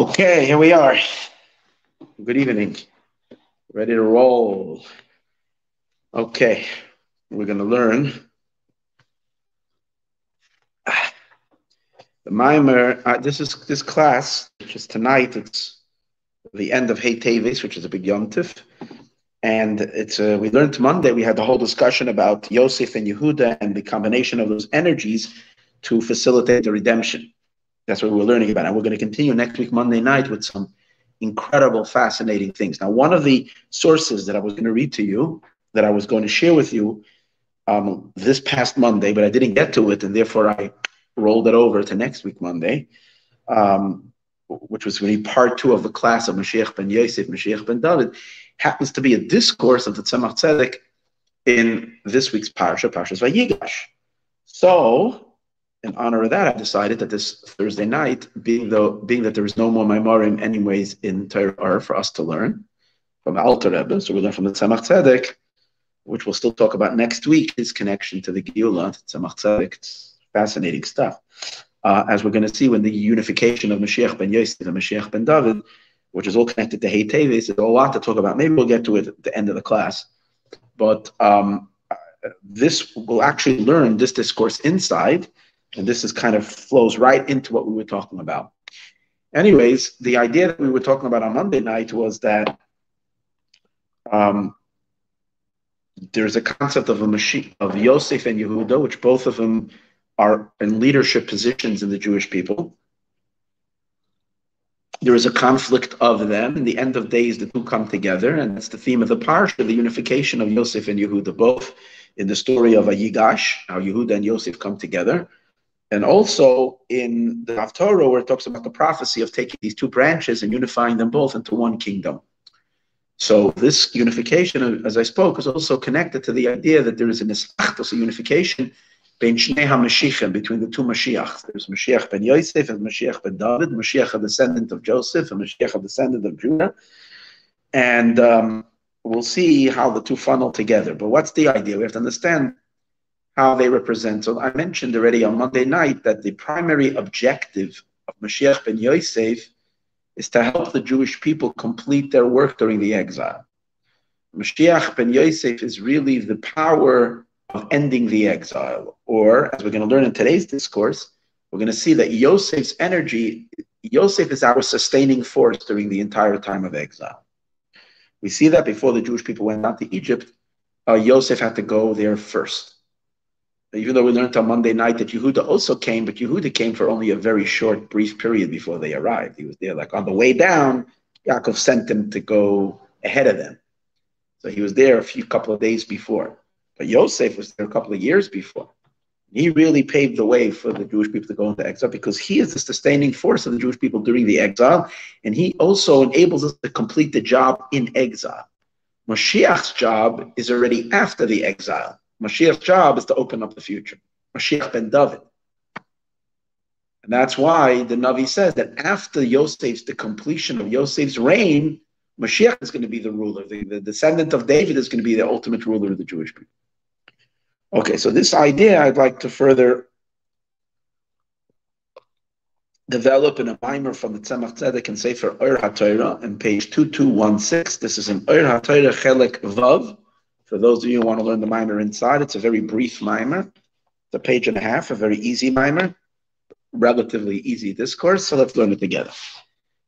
Okay, here we are. Good evening. Ready to roll. Okay, we're going to learn the mimer. Uh, this is this class, which is tonight. It's the end of Hey Teves, which is a big yomtiv. And it's uh, we learned Monday. We had the whole discussion about Yosef and Yehuda and the combination of those energies to facilitate the redemption. That's what we're learning about. And we're going to continue next week, Monday night, with some incredible, fascinating things. Now, one of the sources that I was going to read to you, that I was going to share with you um, this past Monday, but I didn't get to it, and therefore I rolled it over to next week, Monday, um, which was really part two of the class of Mashiach ben Yosef, Mashiach ben David, happens to be a discourse of the Tzemach Tzedek in this week's Parsha, Parshas Vayigash. So, in honor of that, I decided that this Thursday night, being though being that there is no more Maimarim anyways in Torah for us to learn from Alter Rebbe, so we learn from the Tzemach Tzedek, which we'll still talk about next week, his connection to the Geula, Tzemach Tzedek. It's fascinating stuff. Uh, as we're going to see when the unification of Mashiach ben Yosef and Mashiach ben David, which is all connected to Hey Teves, there's a lot to talk about. Maybe we'll get to it at the end of the class. But um, this will actually learn this discourse inside and this is kind of flows right into what we were talking about. Anyways, the idea that we were talking about on Monday night was that um, there's a concept of a machine of Yosef and Yehuda, which both of them are in leadership positions in the Jewish people. There is a conflict of them. In the end of days, the two come together, and that's the theme of the parsha, the unification of Yosef and Yehuda, both in the story of Ayigash, how Yehuda and Yosef come together, and also in the Haftarah, where it talks about the prophecy of taking these two branches and unifying them both into one kingdom. So this unification, as I spoke, is also connected to the idea that there is an islachtos, a unification between the two Mashiachs. There's Mashiach ben Yosef and Mashiach ben David, Mashiach a descendant of Joseph and Mashiach a descendant of Judah. And um, we'll see how the two funnel together. But what's the idea? We have to understand how they represent. So I mentioned already on Monday night that the primary objective of Mashiach ben Yosef is to help the Jewish people complete their work during the exile. Mashiach ben Yosef is really the power of ending the exile. Or, as we're going to learn in today's discourse, we're going to see that Yosef's energy, Yosef is our sustaining force during the entire time of exile. We see that before the Jewish people went out to Egypt, uh, Yosef had to go there first even though we learned on Monday night that Yehuda also came, but Yehuda came for only a very short, brief period before they arrived. He was there, like on the way down, Yaakov sent him to go ahead of them. So he was there a few couple of days before. But Yosef was there a couple of years before. He really paved the way for the Jewish people to go into exile because he is the sustaining force of the Jewish people during the exile. And he also enables us to complete the job in exile. Mashiach's job is already after the exile. Mashiach's job is to open up the future. Mashiach ben David. And that's why the Navi says that after Yosef's, the completion of Yosef's reign, Mashiach is going to be the ruler. The, the descendant of David is going to be the ultimate ruler of the Jewish people. Okay, so this idea I'd like to further develop in a mimer from the Tzemach Tzedek and Sefer Or HaTorah in page 2216. This is in Or HaTorah Chelek Vav, for those of you who want to learn the mimer inside, it's a very brief mimer. It's a page and a half, a very easy mimer, relatively easy discourse. So let's learn it together.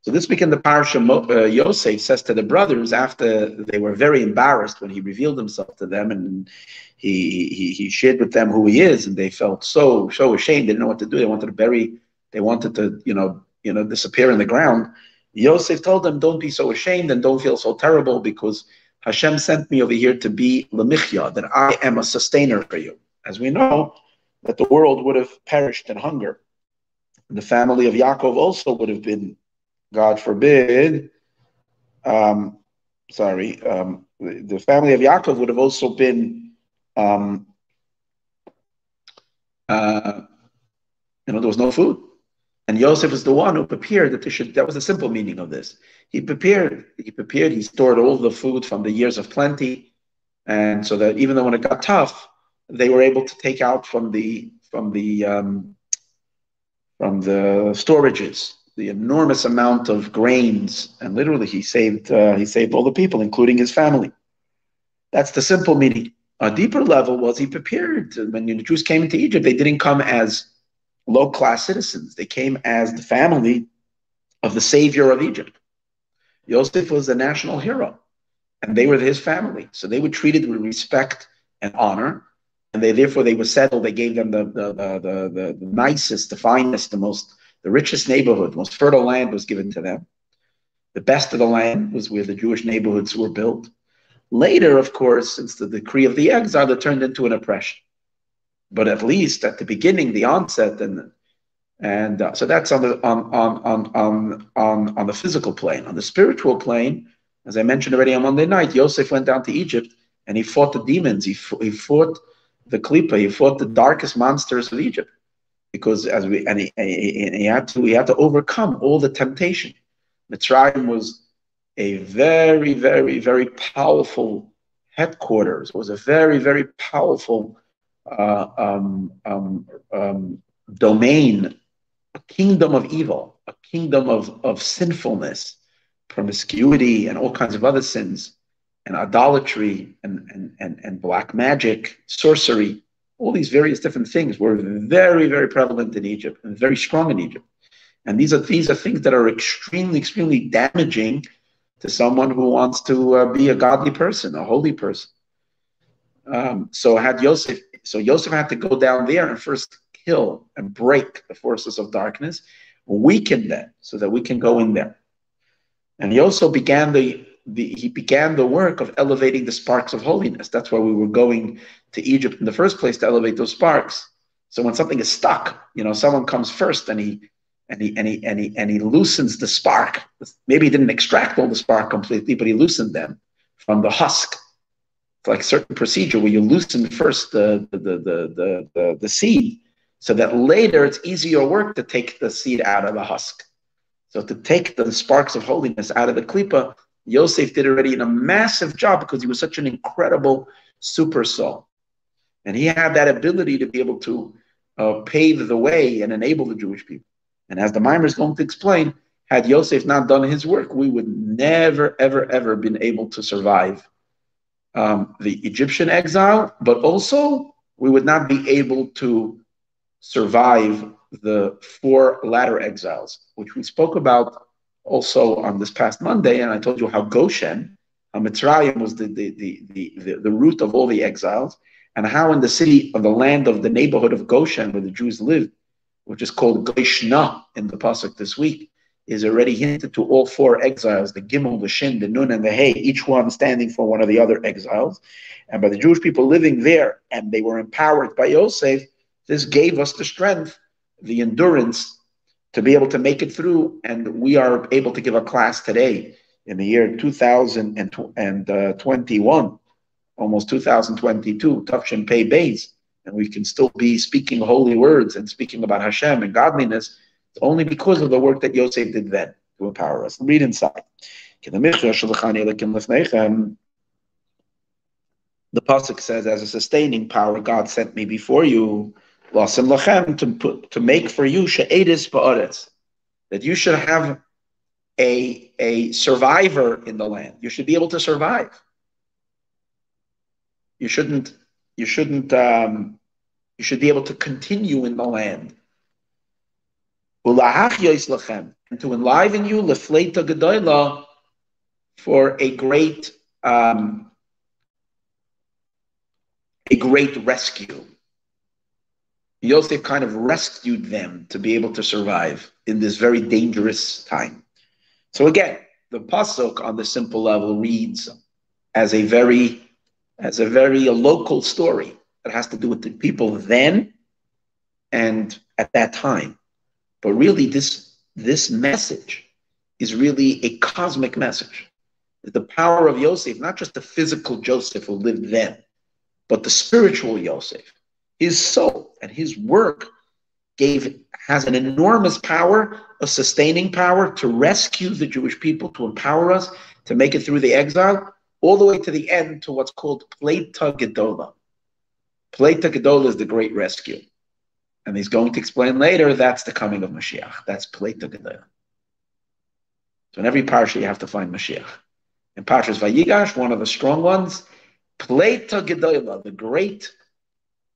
So this week in the parsha, uh, Yosef says to the brothers after they were very embarrassed when he revealed himself to them and he, he, he shared with them who he is and they felt so so ashamed they didn't know what to do they wanted to bury they wanted to you know you know disappear in the ground Yosef told them don't be so ashamed and don't feel so terrible because Hashem sent me over here to be lemichya, that I am a sustainer for you. As we know, that the world would have perished in hunger. The family of Yaakov also would have been, God forbid, um, sorry, um, the family of Yaakov would have also been, um, uh, you know, there was no food. And Yosef is the one who prepared that they should, that was the simple meaning of this. He prepared, he prepared, he stored all the food from the years of plenty. And so that even though when it got tough, they were able to take out from the from the um, from the storages the enormous amount of grains, and literally he saved uh, he saved all the people, including his family. That's the simple meaning. A deeper level was he prepared when the Jews came into Egypt. They didn't come as low class citizens. They came as the family of the savior of Egypt. Yosef was the national hero, and they were his family. So they were treated with respect and honor, and they therefore they were settled. They gave them the the, the, the, the nicest, the finest, the most the richest neighborhood, most fertile land was given to them. The best of the land was where the Jewish neighborhoods were built. Later, of course, since the decree of the exile, it turned into an oppression. But at least at the beginning, the onset, and and uh, so that's on the on, on on on on on the physical plane. On the spiritual plane, as I mentioned already on Monday night, Yosef went down to Egypt and he fought the demons. He he fought the klipa. He fought the darkest monsters of Egypt because as we and he, and he had to he had to overcome all the temptation. Mitzrayim was a very very very powerful headquarters. It was a very very powerful uh, um, um, um, domain, a kingdom of evil, a kingdom of of sinfulness, promiscuity, and all kinds of other sins, and idolatry, and and and, and black magic, sorcery all these various different things were very, very prevalent in Egypt and very strong in Egypt. And these are these are things that are extremely, extremely damaging to someone who wants to uh, be a godly person, a holy person. Um, so had Yosef, so Yosef had to go down there and first kill and break the forces of darkness, weaken them so that we can go in there. And he also began the the, he began the work of elevating the sparks of holiness. That's why we were going to Egypt in the first place to elevate those sparks. So when something is stuck, you know, someone comes first and he and he and he and he and he loosens the spark. Maybe he didn't extract all the spark completely, but he loosened them from the husk. It's like a certain procedure where you loosen first the the the the the, the seed, so that later it's easier work to take the seed out of the husk. So to take the sparks of holiness out of the klipa, Yosef did already a massive job because he was such an incredible super soul. And he had that ability to be able to uh, pave the way and enable the Jewish people. And as the Mimer is going to explain, had Yosef not done his work, we would never, ever, ever been able to survive um, the Egyptian exile, but also we would not be able to survive the four latter exiles, which we spoke about also on this past Monday, and I told you how Goshen, Mitzrayim was the, the, the, the, the, the root of all the exiles, and how in the city of the land of the neighborhood of Goshen, where the Jews lived, which is called Goshna in the Pasuk this week, is already hinted to all four exiles, the Gimel, the Shin, the Nun, and the Hey, each one standing for one of the other exiles. And by the Jewish people living there, and they were empowered by Yosef, this gave us the strength, the endurance to be able to make it through. And we are able to give a class today in the year 2021, uh, almost 2022, Tafshin Pei Beis, and we can still be speaking holy words and speaking about Hashem and godliness only because of the work that Yosef did then to empower us. Read inside. The pasuk says, "As a sustaining power, God sent me before you." Lasim lachem to put to make for you she'edis ba'aretz, that you should have a a survivor in the land. You should be able to survive. You shouldn't you shouldn't um, you should be able to continue in the land. And to enliven you lefleita gedoyla for a great um, a great rescue. Yosef kind of rescued them to be able to survive in this very dangerous time. So again, the pasuk on the simple level reads as a very, as a very a local story that has to do with the people then and at that time. But really, this this message is really a cosmic message. The power of Yosef, not just the physical Joseph who lived then, but the spiritual Yosef his soul and his work gave has an enormous power, a sustaining power to rescue the Jewish people, to empower us to make it through the exile, all the way to the end to what's called Pleita Gedola. Pleita Gedola is the great rescue. And he's going to explain later that's the coming of Mashiach. That's Pleita Gedola. So in every parsha, you have to find Mashiach. In Parshas Vayigash, one of the strong ones, Pleta Gedoyla, the great,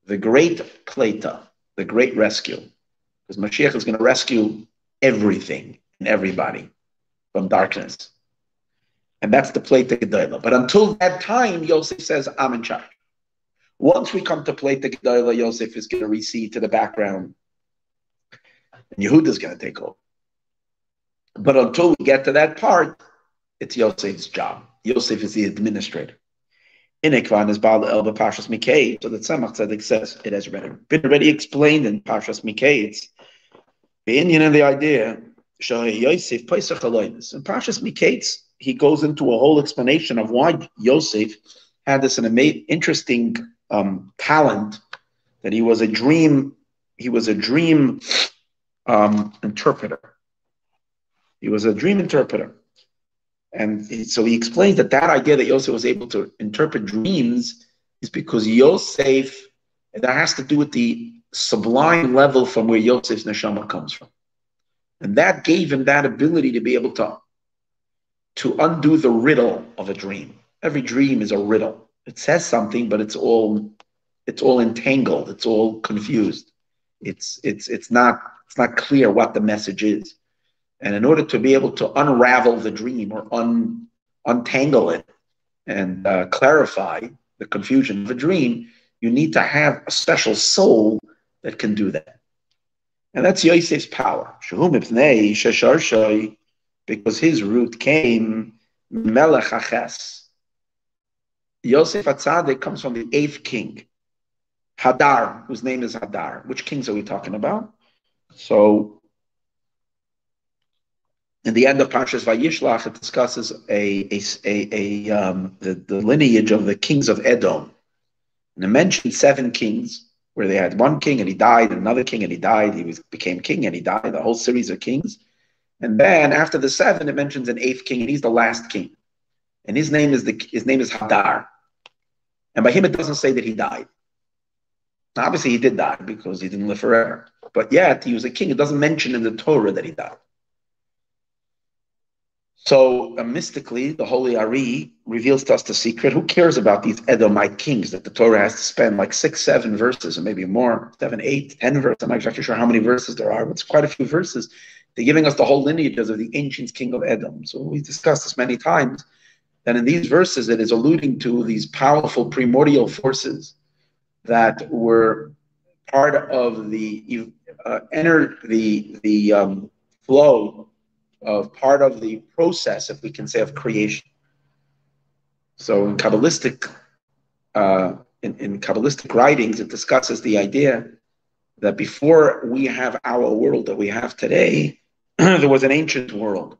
the great Pleta, the great rescue. Because Mashiach is going to rescue everything and everybody from darkness. And that's the Pleta Gedoyla. But until that time, Yosef says, I'm in charge. Once we come to Pleta Gedoyla, Yosef is going to recede to the background. And Yehuda is going to take over. But until we get to that part, it's Yosef's job. Yosef is the administrator. In is Baal El Pashas Mikei. So the Tzemach Tzedek says it has been already explained in Pashas Mikei. It's the Indian and the idea. Yosef. In Pashas Mikei, he goes into a whole explanation of why Yosef had this an amazing, interesting um, talent that he was a dream. He was a dream um, interpreter. He was a dream interpreter. And so he explains that that idea that Yosef was able to interpret dreams is because Yosef, that has to do with the sublime level from where Yosef's neshama comes from. And that gave him that ability to be able to, to undo the riddle of a dream. Every dream is a riddle. It says something, but it's all it's all entangled, it's all confused. It's it's it's not it's not clear what the message is. And in order to be able to unravel the dream or un, untangle it and uh, clarify the confusion of a dream, you need to have a special soul that can do that. And that's Yosef's power. Because his root came Melech Aches. Yosef Atzadik comes from the eighth king, Hadar, whose name is Hadar. Which kings are we talking about? So in the end of Parshas Vayishlach, it discusses a, a, a, a um, the, the lineage of the kings of Edom. And it mentions seven kings, where they had one king and he died, another king and he died, he was, became king and he died, the whole series of kings. And then after the seven, it mentions an eighth king, and he's the last king. And his name is the his name is Hadar. And by him it doesn't say that he died. Now, obviously he did die because he didn't live forever. But yet he was a king. It doesn't mention in the Torah that he died. So uh, mystically, the Holy Ari reveals to us the secret. Who cares about these Edomite kings that the Torah has to spend like six, seven verses, or maybe more, seven, eight, ten verses? I'm not exactly sure how many verses there are, but it's quite a few verses. They're giving us the whole lineages of the ancient king of Edom. So we've discussed this many times. That in these verses, it is alluding to these powerful primordial forces that were part of the uh, enter the the um, flow of part of the process, if we can say, of creation. So in Kabbalistic, uh, in, in Kabbalistic writings, it discusses the idea that before we have our world that we have today, there was an ancient world.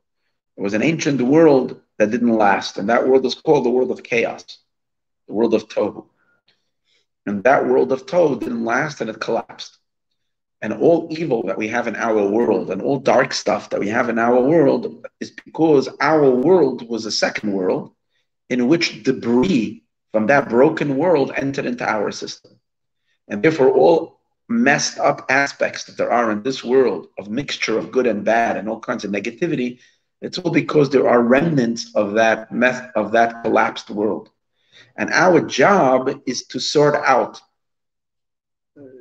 There was an ancient world that didn't last, and that world is called the world of chaos, the world of Tohu. And that world of Tohu didn't last, and it collapsed and all evil that we have in our world and all dark stuff that we have in our world is because our world was a second world in which debris from that broken world entered into our system. And therefore, all messed up aspects that there are in this world of mixture of good and bad and all kinds of negativity, it's all because there are remnants of that meth- of that collapsed world. And our job is to sort out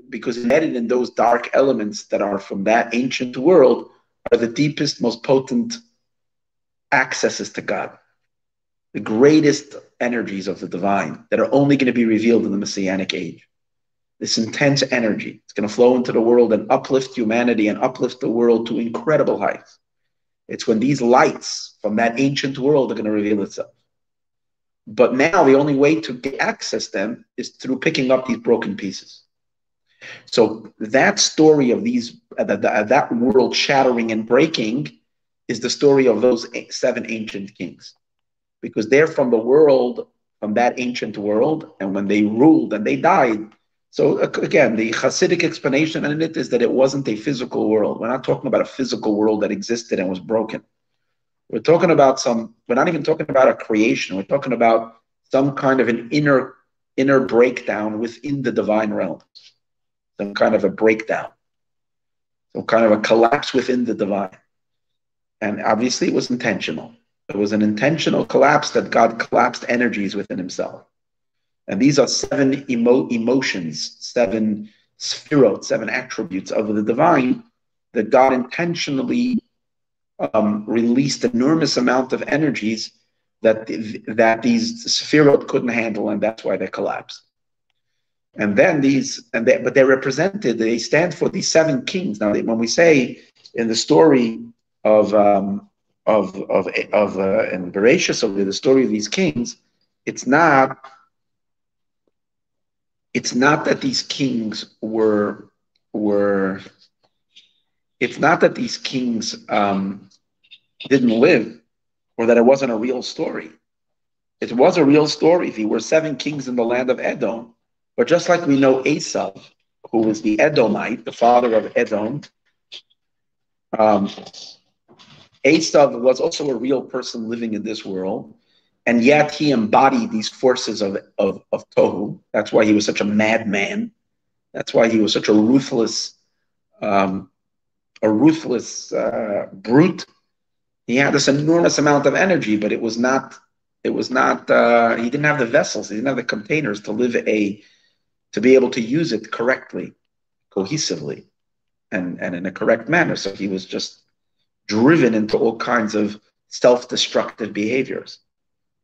because embedded in those dark elements that are from that ancient world are the deepest, most potent accesses to God, the greatest energies of the divine that are only going to be revealed in the Messianic age. This intense energy, it's going to flow into the world and uplift humanity and uplift the world to incredible heights. It's when these lights from that ancient world are going to reveal itself. But now the only way to access them is through picking up these broken pieces. So that story of these uh, that, that world shattering and breaking is the story of those seven ancient kings, because they're from the world from that ancient world, and when they ruled and they died. So again, the Hasidic explanation in it is that it wasn't a physical world. We're not talking about a physical world that existed and was broken. We're talking about some. We're not even talking about a creation. We're talking about some kind of an inner inner breakdown within the divine realms some kind of a breakdown, some kind of a collapse within the divine. And obviously, it was intentional. It was an intentional collapse that God collapsed energies within himself. And these are seven emo- emotions, seven sphirot, seven attributes of the divine that God intentionally um, released enormous amount of energies that that these sphirot couldn't handle, and that's why they collapsed. And then these, and they, but they're represented. They stand for these seven kings. Now, when we say in the story of um, of of of uh, in Bereshit, over the story of these kings, it's not it's not that these kings were were it's not that these kings um, didn't live or that it wasn't a real story. It was a real story. If There were seven kings in the land of Edom. But just like we know Esav, who was the Edomite, the father of Edom, um, Esav was also a real person living in this world. And yet he embodied these forces of, of, of Tohu. That's why he was such a madman. That's why he was such a ruthless, um, a ruthless uh, brute. He had this enormous amount of energy, but it was not. It was not. Uh, he didn't have the vessels. He didn't have the containers to live a, to be able to use it correctly, cohesively, and and in a correct manner. So he was just driven into all kinds of self-destructive behaviors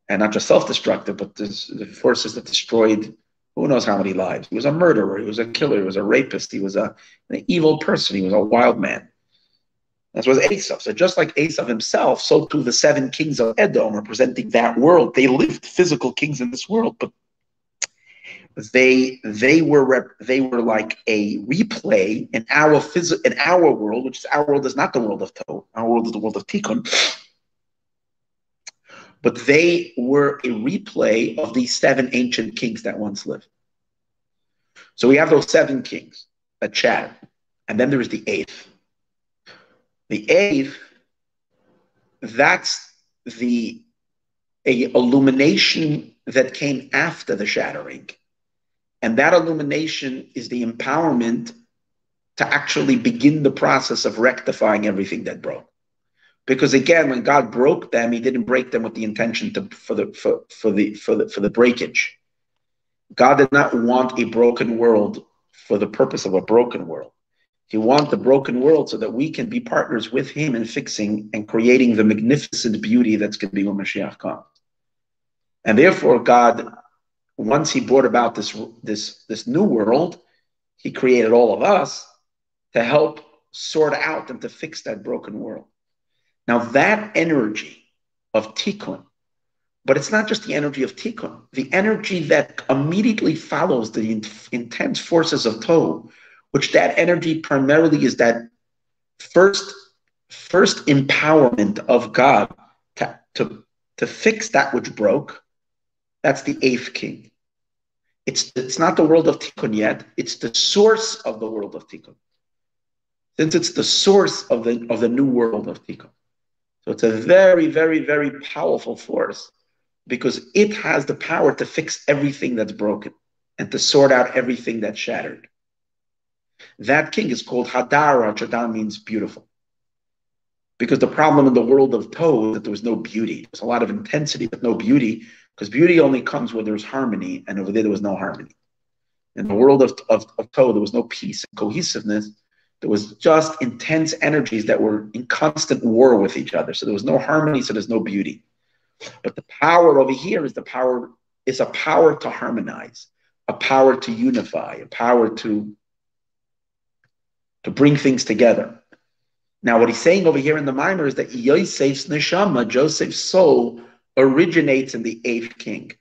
and not just self-destructive, but the forces that destroyed who knows how many lives. He was a murderer. He was a killer. He was a rapist. He was a, an evil person. He was a wild man. That was Esav. So just like Esav himself, so too the seven kings of Edom, representing that world. They lived physical kings in this world, but they they were rep, they were like a replay in our phys- in our world, which is our world is not the world of To. Our world is the world of Tikkun but they were a replay of these seven ancient kings that once lived. So we have those seven kings that chat, and then there is the eighth. The eighth, that's the a illumination that came after the shattering. And that illumination is the empowerment to actually begin the process of rectifying everything that broke. Because again, when God broke them, He didn't break them with the intention to for the for, for the for the for the breakage. God did not want a broken world for the purpose of a broken world. He wants the broken world so that we can be partners with Him in fixing and creating the magnificent beauty that's going to be when Mashiach comes. And therefore, God, once He brought about this this this new world, He created all of us to help sort out and to fix that broken world. Now, that energy of tikkun, but it's not just the energy of tikkun, the energy that immediately follows the in- intense forces of tohu, which that energy primarily is that first, first empowerment of God to, to, to fix that which broke. That's the eighth king. It's, it's not the world of tikkun yet, it's the source of the world of tikkun. Since it's the source of the, of the new world of tikkun. So it's a very, very, very powerful force because it has the power to fix everything that's broken and to sort out everything that's shattered. That king is called Hadar. Hadar means beautiful. Because the problem in the world of Toh is that there was no beauty. There's a lot of intensity, but no beauty, because beauty only comes where there's harmony, and over there, there was no harmony. In the world of, of, of there was no peace and cohesiveness, there was just intense energies that were in constant war with each other. So there was no harmony, so there's no beauty. But the power over here is the power, is a power to harmonize, a power to unify, a power to, to bring things together. Now, what he's saying over here in the mimer is that Yosef's neshama, Joseph's soul, originates in the eighth king.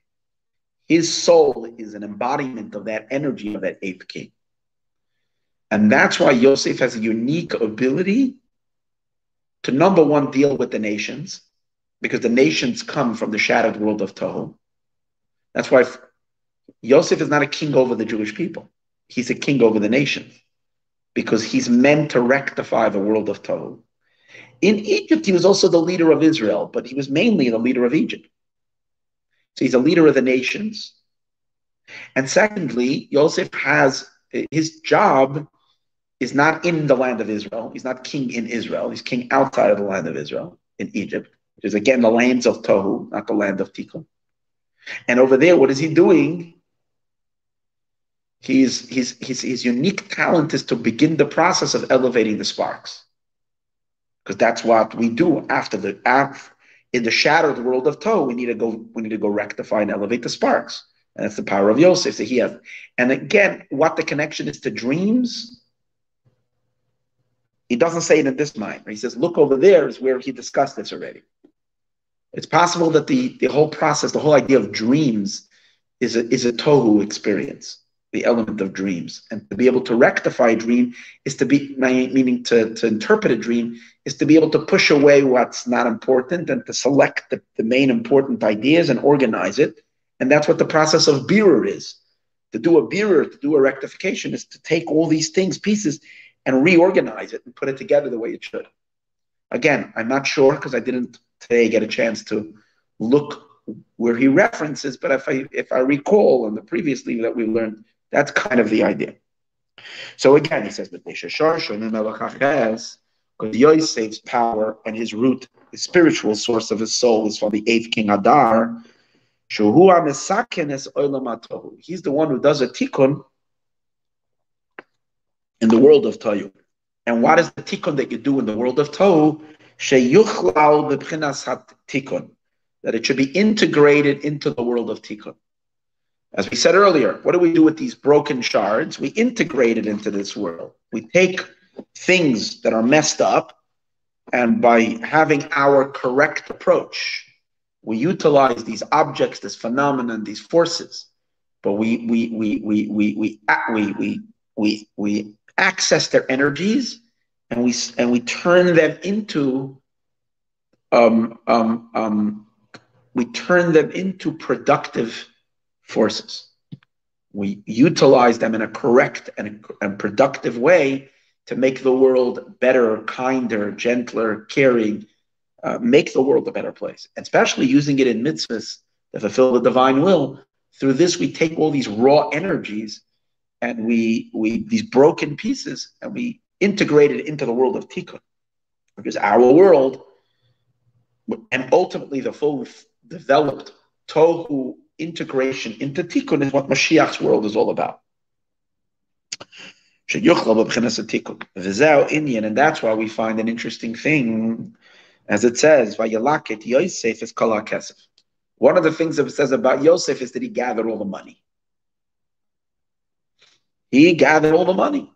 His soul is an embodiment of that energy of that eighth king. And that's why Yosef has a unique ability to number one, deal with the nations, because the nations come from the shattered world of Tohu. That's why Yosef is not a king over the Jewish people. He's a king over the nations because he's meant to rectify the world of Tohu. In Egypt, he was also the leader of Israel, but he was mainly the leader of Egypt. So he's a leader of the nations. And secondly, Yosef has his job is not in the land of Israel. He's not king in Israel. He's king outside of the land of Israel in Egypt, which is again the lands of Tohu, not the land of Tikkun. And over there, what is he doing? He's, his, his, his unique talent is to begin the process of elevating the sparks. Because that's what we do after the after, in the shattered world of Tohu. We need to go, we need to go rectify and elevate the sparks. And that's the power of Yosef. So he has, and again, what the connection is to dreams. He doesn't say it in this mind. He says, look over there is where he discussed this already. It's possible that the, the whole process, the whole idea of dreams is a, is a tohu experience, the element of dreams. And to be able to rectify a dream is to be, meaning to, to interpret a dream, is to be able to push away what's not important and to select the, the main important ideas and organize it. And that's what the process of birur is. To do a birur, to do a rectification, is to take all these things, pieces, and reorganize it and put it together the way it should. Again, I'm not sure because I didn't today get a chance to look where he references, but if I if I recall in the previous previously that we learned, that's kind of the idea. So again, he says, because Yosef's power and his root, the spiritual source of his soul is from the eighth king Hadar. He's the one who does a tikkun in the world of Tohu. And what is the tikkun that you do in the world of Tohu? that it should be integrated into the world of tikkun. As we said earlier, what do we do with these broken shards? We integrate it into this world. We take things that are messed up, and by having our correct approach, we utilize these objects, this phenomenon, these forces, but we we we we we we we we we, we access their energies and we and we turn them into um, um, um, we turn them into productive forces. We utilize them in a correct and, and productive way to make the world better, kinder, gentler, caring, uh, make the world a better place. Especially using it in mitzvahs to fulfill the divine will. Through this, we take all these raw energies and we we these broken pieces and we integrate it into the world of tikkun. is our world, and ultimately the full developed tohu integration into tikkun is what Mashiach's world is all about. And that's why we find an interesting thing, as it says, Yosef is kesef. One of the things that it says about Yosef is that he gathered all the money. He gathered all the money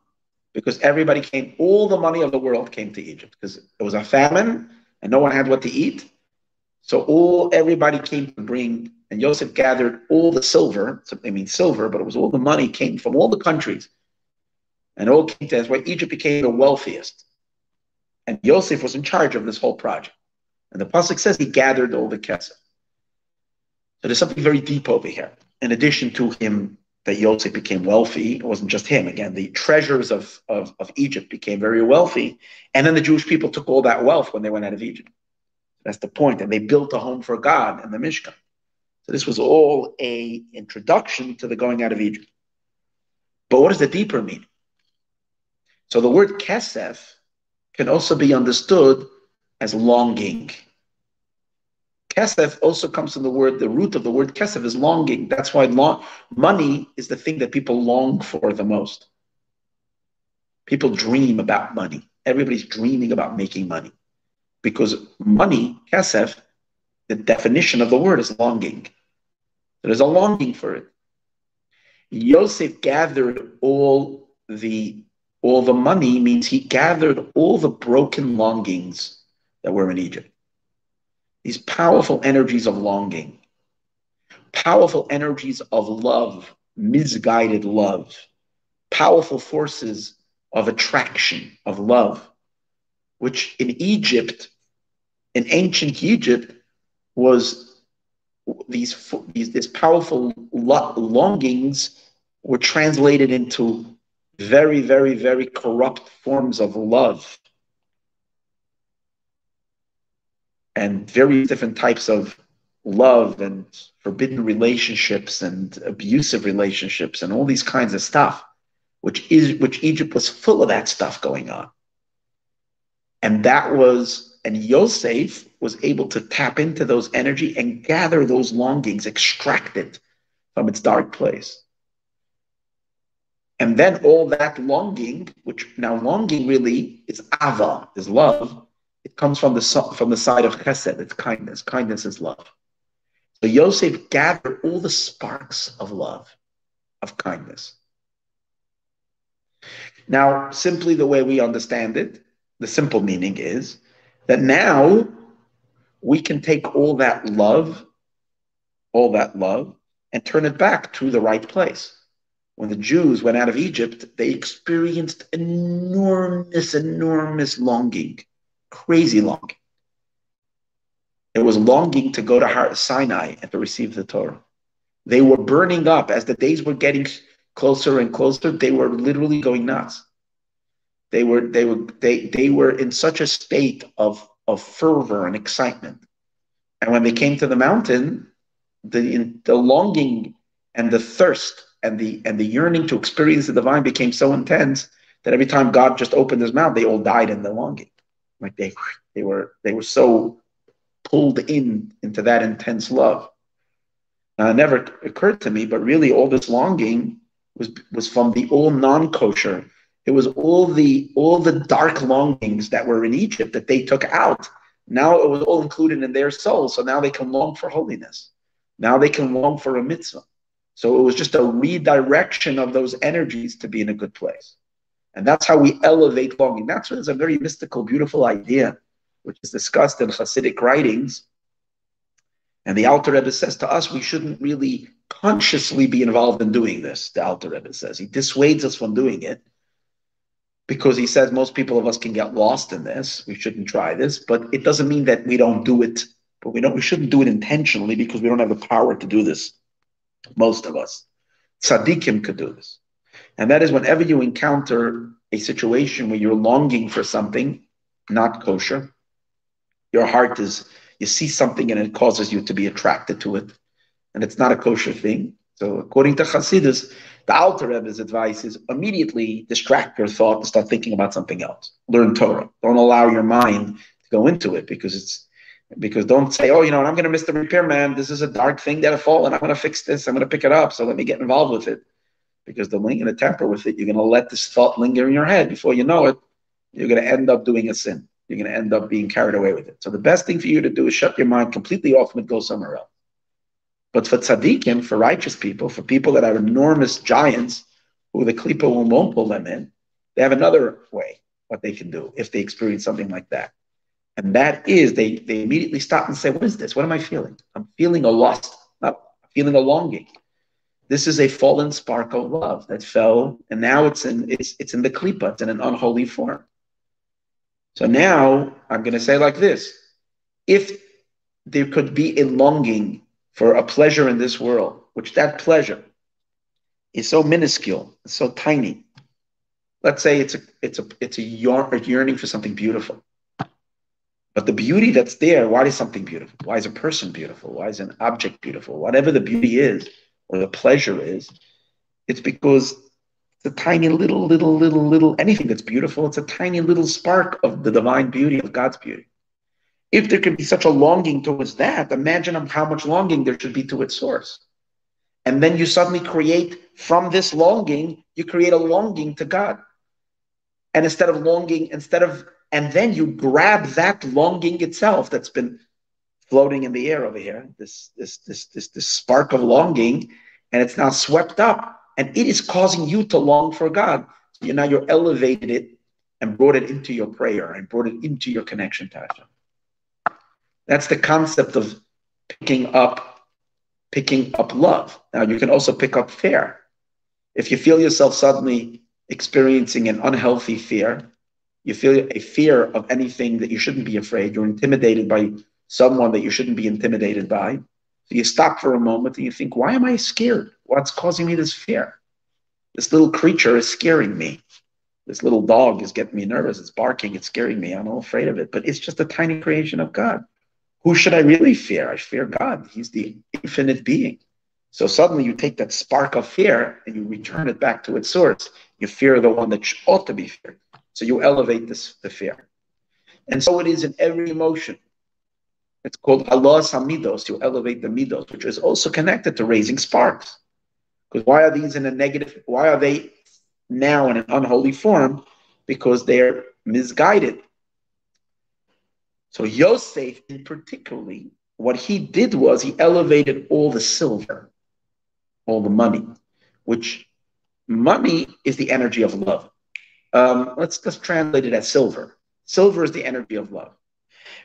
because everybody came, all the money of the world came to Egypt because it was a famine and no one had what to eat. So all everybody came to bring, and Joseph gathered all the silver. I mean silver, but it was all the money came from all the countries, and all came to. That's why Egypt became the wealthiest, and Joseph was in charge of this whole project. And the pasuk says he gathered all the kesef. So there's something very deep over here. In addition to him that Yosef became wealthy. It wasn't just him. Again, the treasures of, of, of Egypt became very wealthy. And then the Jewish people took all that wealth when they went out of Egypt. That's the point. And they built a home for God in the Mishkan. So this was all a introduction to the going out of Egypt. But what does the deeper mean? So the word kesef can also be understood as longing. Kesef also comes from the word, the root of the word kesef is longing. That's why long, money is the thing that people long for the most. People dream about money. Everybody's dreaming about making money. Because money, kesef, the definition of the word is longing. There's a longing for it. Yosef gathered all the all the money means he gathered all the broken longings that were in Egypt these powerful energies of longing, powerful energies of love, misguided love, powerful forces of attraction, of love, which in Egypt, in ancient Egypt, was these, these, these powerful longings were translated into very, very, very corrupt forms of love and very different types of love and forbidden relationships and abusive relationships and all these kinds of stuff which is which Egypt was full of that stuff going on. And that was, and Yosef was able to tap into those energy and gather those longings, extract it from its dark place. And then all that longing, which now longing really is ava, is love. It comes from the from the side of chesed, it's kindness. Kindness is love. So Yosef gathered all the sparks of love, of kindness. Now, simply the way we understand it, the simple meaning is that now we can take all that love, all that love, and turn it back to the right place. When the Jews went out of Egypt, they experienced enormous, enormous longing, crazy longing. It was longing to go to Sinai and to receive the Torah. They were burning up as the days were getting closer and closer. They were literally going nuts. They were they were they they were in such a state of of fervor and excitement. And when they came to the mountain, the the longing and the thirst and the and the yearning to experience the divine became so intense that every time God just opened his mouth, they all died in the longing. Like they they were they were so pulled in into that intense love. Now, it never occurred to me, but really all this longing was was from the all non-kosher. It was all the all the dark longings that were in Egypt that they took out. Now it was all included in their soul. So now they can long for holiness. Now they can long for a mitzvah. So it was just a redirection of those energies to be in a good place. And that's how we elevate longing. That's what is a very mystical, beautiful idea which is discussed in Hasidic writings. And the Alter Rebbe says to us, we shouldn't really consciously be involved in doing this, the Alter Rebbe says. He dissuades us from doing it because he says most people of us can get lost in this. We shouldn't try this, but it doesn't mean that we don't do it, but we don't we shouldn't do it intentionally because we don't have the power to do this. Most of us. Tzaddikim could do this. And that is whenever you encounter a situation where you're longing for something not kosher, your heart is, you see something and it causes you to be attracted to it. And it's not a kosher thing. So according to Hasidus, the Alter Rebbe's advice is immediately distract your thought and start thinking about something else. Learn Torah. Don't allow your mind to go into it because it's because don't say, oh, you know, I'm going to miss the repairman. This is a dark thing that'll fall, and I'm going to fix this. I'm going to pick it up. So let me get involved with it. Because the link and the temper with it, you're going to let this thought linger in your head. Before you know it, you're going to end up doing a sin you're going to end up being carried away with it. So the best thing for you to do is shut your mind completely off and go somewhere else. But for tzaddikim, for righteous people, for people that are enormous giants who the klipa won't pull them in, they have another way what they can do if they experience something like that. And that is they, they immediately stop and say, What is this? What am I feeling? I'm feeling a lust, not feeling a longing. This is a fallen spark of love that fell, and now it's in it's it's in the klipa, it's in an unholy form. So now I'm going to say like this if there could be a longing for a pleasure in this world, which that pleasure is so minuscule, so tiny. Let's say it's a it's a it's a, yearning for something beautiful. But the beauty that's there, why is something beautiful? Why is a person beautiful? Why is an object beautiful? Whatever the beauty is or the pleasure is, it's because it's a tiny little, little, little, little, anything that's beautiful, it's a tiny little spark of the divine beauty, of God's beauty. If there can be such a longing towards that, imagine how much longing there should be to its source. And then you suddenly create from this longing, you create a longing to God. And instead of longing, instead of, and then you grab that longing itself that's been floating in the air over here, this, this, this, this, this spark of longing, and it's now swept up and it is causing you to long for God. You now you're elevated it and brought it into your prayer and brought it into your connection to Hashem. That's the concept of picking up, picking up love. Now you can also pick up fear. If you feel yourself suddenly experiencing an unhealthy fear, you feel a fear of anything that you shouldn't be afraid, you're intimidated by someone that you shouldn't be intimidated by. So you stop for a moment and you think, why am I scared? What's causing me this fear? This little creature is scaring me. This little dog is getting me nervous. It's barking. It's scaring me. I'm all afraid of it. But it's just a tiny creation of God. Who should I really fear? I fear God. He's the infinite being. So suddenly you take that spark of fear and you return it back to its source You fear the one that ought to be feared. So you elevate this the fear. And so it is in every emotion. It's called Ha'alas HaMidos. You elevate the midos, which is also connected to raising sparks. Because why are these in a negative? Why are they now in an unholy form? Because they're misguided. So Yosef, in particularly, what he did was he elevated all the silver, all the money, which money is the energy of love. Um, let's let's translate it as silver. Silver is the energy of love.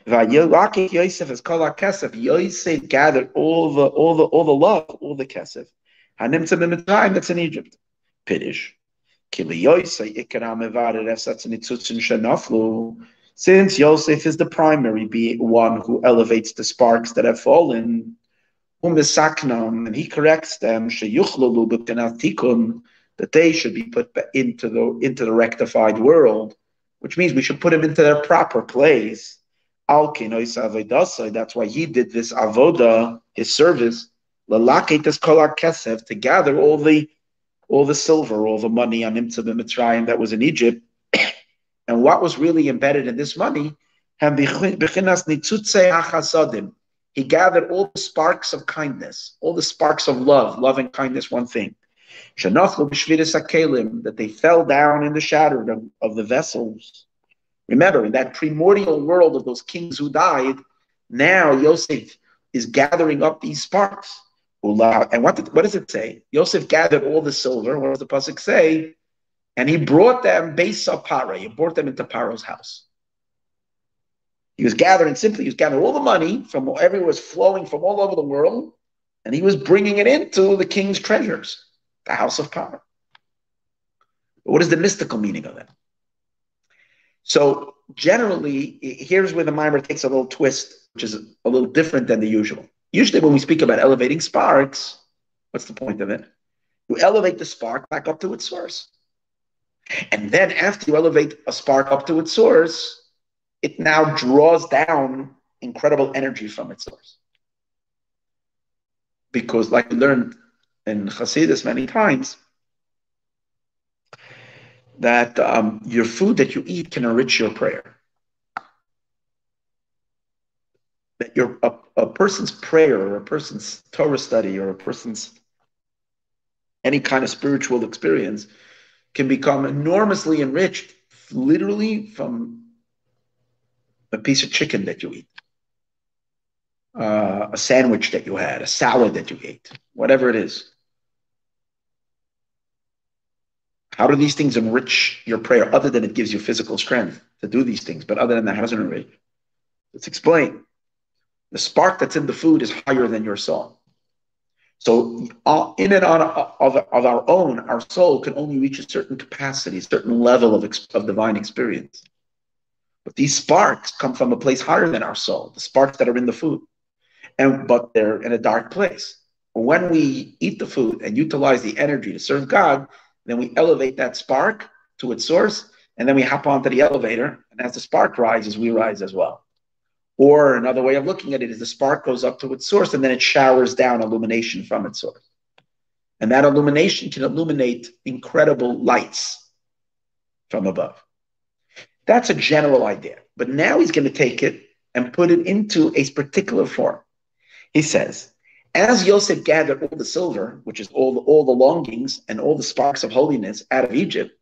Yosef is called kesef. Yosef gathered all the all the all the love, all the kesef. Hanimtzim time that's in Egypt. Piddish. Since Yosef is the primary be one who elevates the sparks that have fallen, whom the saknam, and he corrects them, that they should be put into the into the rectified world, which means we should put them into their proper place. That's why he did this avoda, his service, to gather all the all the silver, all the money on Imtza Mitzrayim that was in Egypt, and what was really embedded in this money, he gathered all the sparks of kindness, all the sparks of love, love and kindness, one thing. That they fell down in the shadow of, of the vessels. Remember, in that primordial world of those kings who died, now Yosef is gathering up these sparks. And what, did, what does it say? Yosef gathered all the silver. What does the pasuk say? And he brought them base of Para. He brought them into Paro's house. He was gathering simply, he was gathering all the money from everywhere was flowing from all over the world, and he was bringing it into the king's treasures, the house of power. But what is the mystical meaning of that? So generally, here's where the maamar takes a little twist, which is a little different than the usual. Usually, when we speak about elevating sparks, what's the point of it? You elevate the spark back up to its source. And then, after you elevate a spark up to its source, it now draws down incredible energy from its source. Because, like we learned in Hasidus many times, that um, your food that you eat can enrich your prayer. that your a, a person's prayer or a person's Torah study or a person's any kind of spiritual experience can become enormously enriched literally from a piece of chicken that you eat, uh, a sandwich that you had, a salad that you ate, whatever it is. How do these things enrich your prayer other than it gives you physical strength to do these things? But other than that, how does it enrich? Let's explain. The spark that's in the food is higher than your soul. So, uh, in and on of, of our own, our soul can only reach a certain capacity, a certain level of, of divine experience. But these sparks come from a place higher than our soul, the sparks that are in the food. And but they're in a dark place. When we eat the food and utilize the energy to serve God, then we elevate that spark to its source, and then we hop onto the elevator. And as the spark rises, we rise as well. Or another way of looking at it is the spark goes up to its source and then it showers down illumination from its source. And that illumination can illuminate incredible lights from above. That's a general idea. But now he's going to take it and put it into a particular form. He says, as Yosef gathered all the silver, which is all the, all the longings and all the sparks of holiness out of Egypt,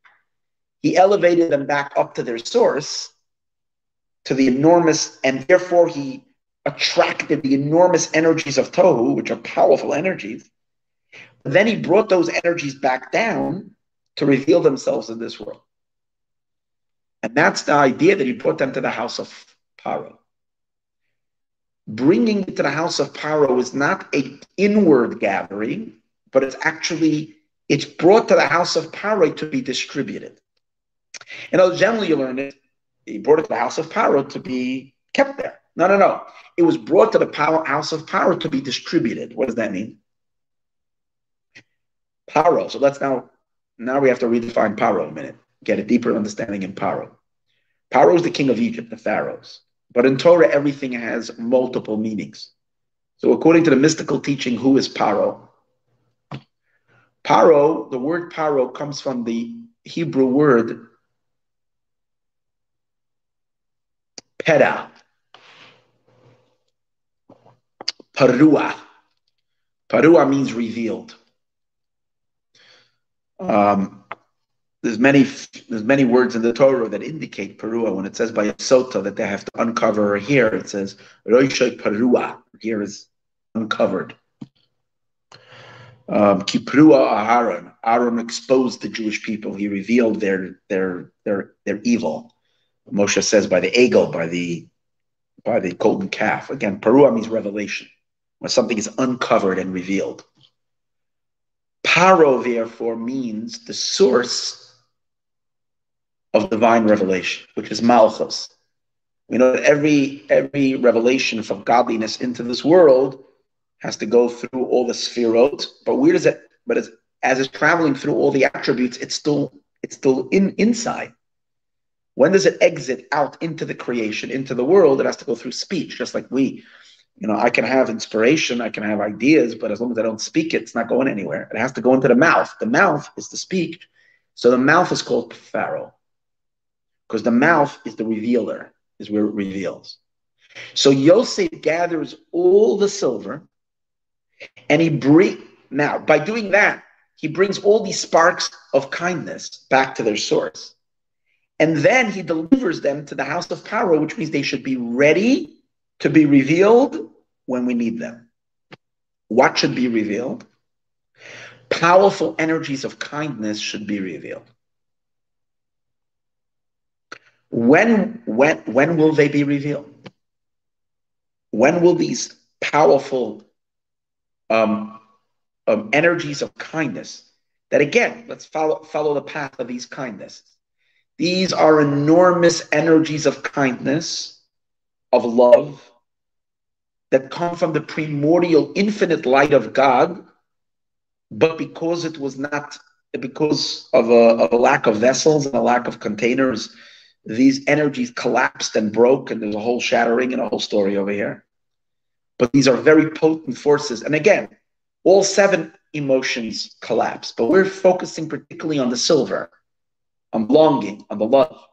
he elevated them back up to their source to the enormous, and therefore he attracted the enormous energies of Tohu, which are powerful energies. But then he brought those energies back down to reveal themselves in this world. And that's the idea that he brought them to the house of Paro. Bringing it to the house of Paro is not a inward gathering, but it's actually it's brought to the house of Paro to be distributed. And generally you learn it he brought it to the house of Paro to be kept there. No, no, no. It was brought to the power, house of Paro to be distributed. What does that mean? Paro. So let's now, now we have to redefine Paro a minute, get a deeper understanding in Paro. Paro is the king of Egypt, the pharaohs. But in Torah, everything has multiple meanings. So according to the mystical teaching, who is Paro? Paro, the word Paro comes from the Hebrew word pera, parua. Parua means revealed. Um, there's many there's many words in the Torah that indicate parua. When it says by sota that they have to uncover here, it says roishay parua. Here is uncovered. Um, Kiprua Aaron. Aaron exposed the Jewish people. He revealed their their their their evil. Moshe says by the eagle, by the by the golden calf. Again, Parua means revelation, when something is uncovered and revealed. Paro, therefore, means the source of divine revelation, which is Malchus. We know that every every revelation from godliness into this world has to go through all the sphirot. But where does it? But as, as it's traveling through all the attributes, it's still it's still in inside. When does it exit out into the creation, into the world? It has to go through speech, just like we. You know, I can have inspiration, I can have ideas, but as long as I don't speak it, it's not going anywhere. It has to go into the mouth. The mouth is the speech. So the mouth is called Pharaoh, because the mouth is the revealer, is where it reveals. So Yosef gathers all the silver and he bring now by doing that, he brings all these sparks of kindness back to their source. And then he delivers them to the house of Paro, which means they should be ready to be revealed when we need them. What should be revealed? Powerful energies of kindness should be revealed. When, when, when will they be revealed? When will these powerful um, um, energies of kindness. That again, let's follow follow the path of these kindnesses. These are enormous energies of kindness, of love, that come from the primordial infinite light of God, but because it was not, because of a, of a, lack of vessels and a lack of containers, these energies collapsed and broke, and there's a whole shattering and a whole story over here. But these are very potent forces. And again, all seven emotions collapse, but we're focusing particularly on the silver, on longing, on the love.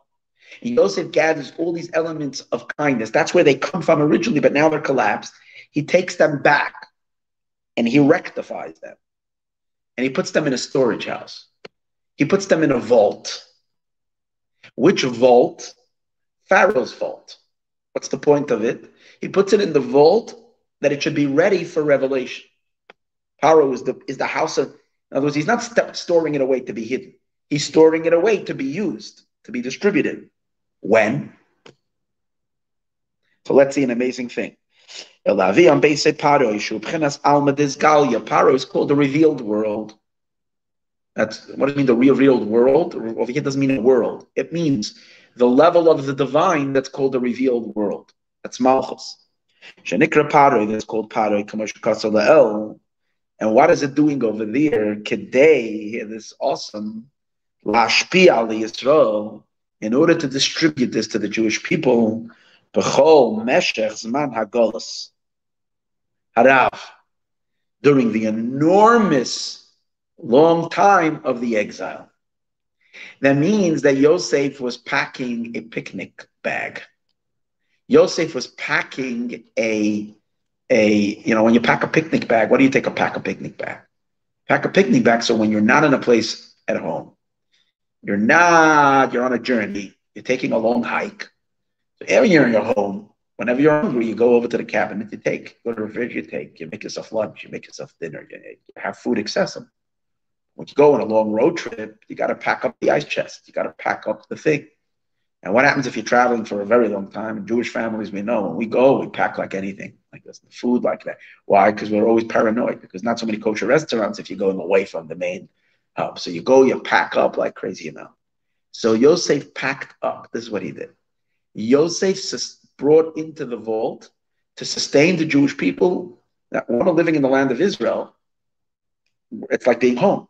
And Yosef gathers all these elements of kindness. That's where they come from originally, but now they're collapsed. He takes them back and he rectifies them. And he puts them in a storage house. He puts them in a vault. Which vault? Pharaoh's vault. What's the point of it? He puts it in the vault that it should be ready for revelation. Pharaoh is the is the house of. In other words, he's not st- storing it away to be hidden. He's storing it away to be used, to be distributed. When? So let's see an amazing thing. Paro is called the revealed world. That's what does it mean, the revealed world? Over here doesn't mean a world. It means the level of the divine that's called the revealed world. That's Malchus. Shenikra Paroi, that's called Paroi, And what is it doing over there? Kedei, this awesome Lashpi Ali Yisrael, in order to distribute this to the Jewish people, Bechol Meshech Zman Hagolas. Harav, during the enormous long time of the exile. That means that Yosef was packing a picnic bag. Yosef was packing a a you know when you pack a picnic bag, what do you take a pack a picnic bag? Pack a picnic bag so when you're not in a place at home, you're not you're on a journey, you're taking a long hike. So every year in your home, whenever you're hungry, you go over to the cabinet, you take, go to the fridge, you take, you make yourself lunch, you make yourself dinner, you have food accessible. When you go on a long road trip, you got to pack up the ice chest, you got to pack up the thing. And what happens if you're traveling for a very long time? Jewish families, we know when we go, we pack like anything, like this, food like that. Why? Because we're always paranoid. Because not so many kosher restaurants if you're going away from the main So you go, you pack up like crazy, you know. So Yosef packed up. This is what he did. Yosef brought into the vault to sustain the Jewish people that want living in the land of Israel. It's like being home.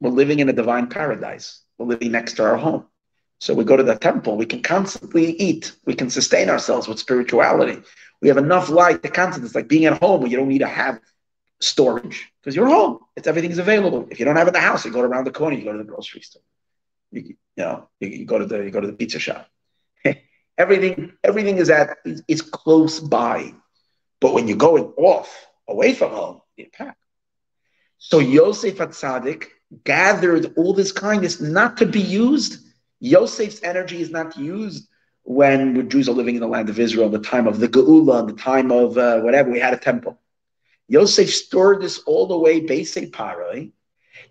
We're living in a divine paradise. We're living next to our home. So we go to the temple, we can constantly eat, we can sustain ourselves with spirituality. We have enough light to constantly, it's like being at home where you don't need to have storage because you're home. It's everything's available. If you don't have it in the house, you go around the corner, you go to the grocery store. You, you know, you, you, go to the you go to the pizza shop. everything everything is at is, close by, but when you're going off away from home, you pack. So Yosef Atzadik gathered all this kindness not to be used. Yosef's energy is not used when the Jews are living in the land of Israel, the time of the Geula, the time of uh, whatever, we had a temple. Yosef stored this all the way, basic paroi,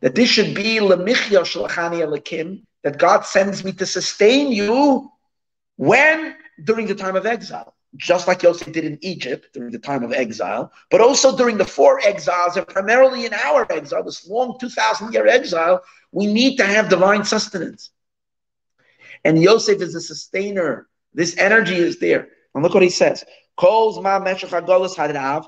that this should be lemichya shalachani alakim, that God sends me to sustain you when during the time of exile, just like Yosef did in Egypt during the time of exile, but also during the four exiles, and primarily in our exile, this long 2,000 year exile, we need to have divine sustenance. And Yosef is a sustainer. This energy is there. And look what he says. Calls ma hadav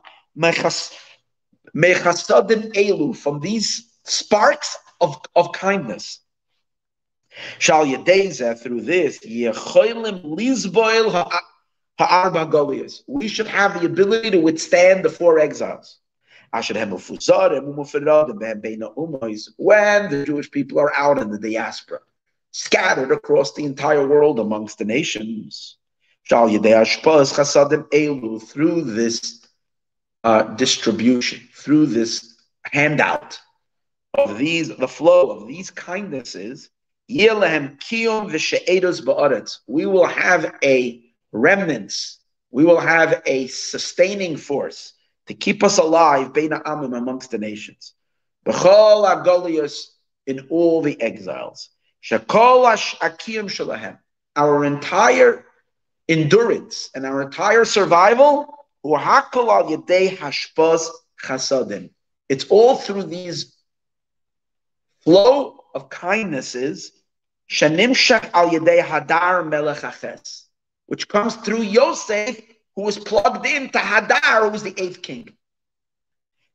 elu from these sparks of, of kindness. Shall Yedeza through this yecholim lizboil ha'arba golias. We should have the ability to withstand the four exiles. When the Jewish people are out in the diaspora scattered across the entire world amongst the nations. Through this uh, distribution, through this handout of these, the flow of these kindnesses, we will have a remnants, we will have a sustaining force to keep us alive amongst the nations. In all the exiles. Our entire endurance and our entire survival, it's all through these flow of kindnesses, which comes through Yosef, who was plugged into Hadar, who was the eighth king.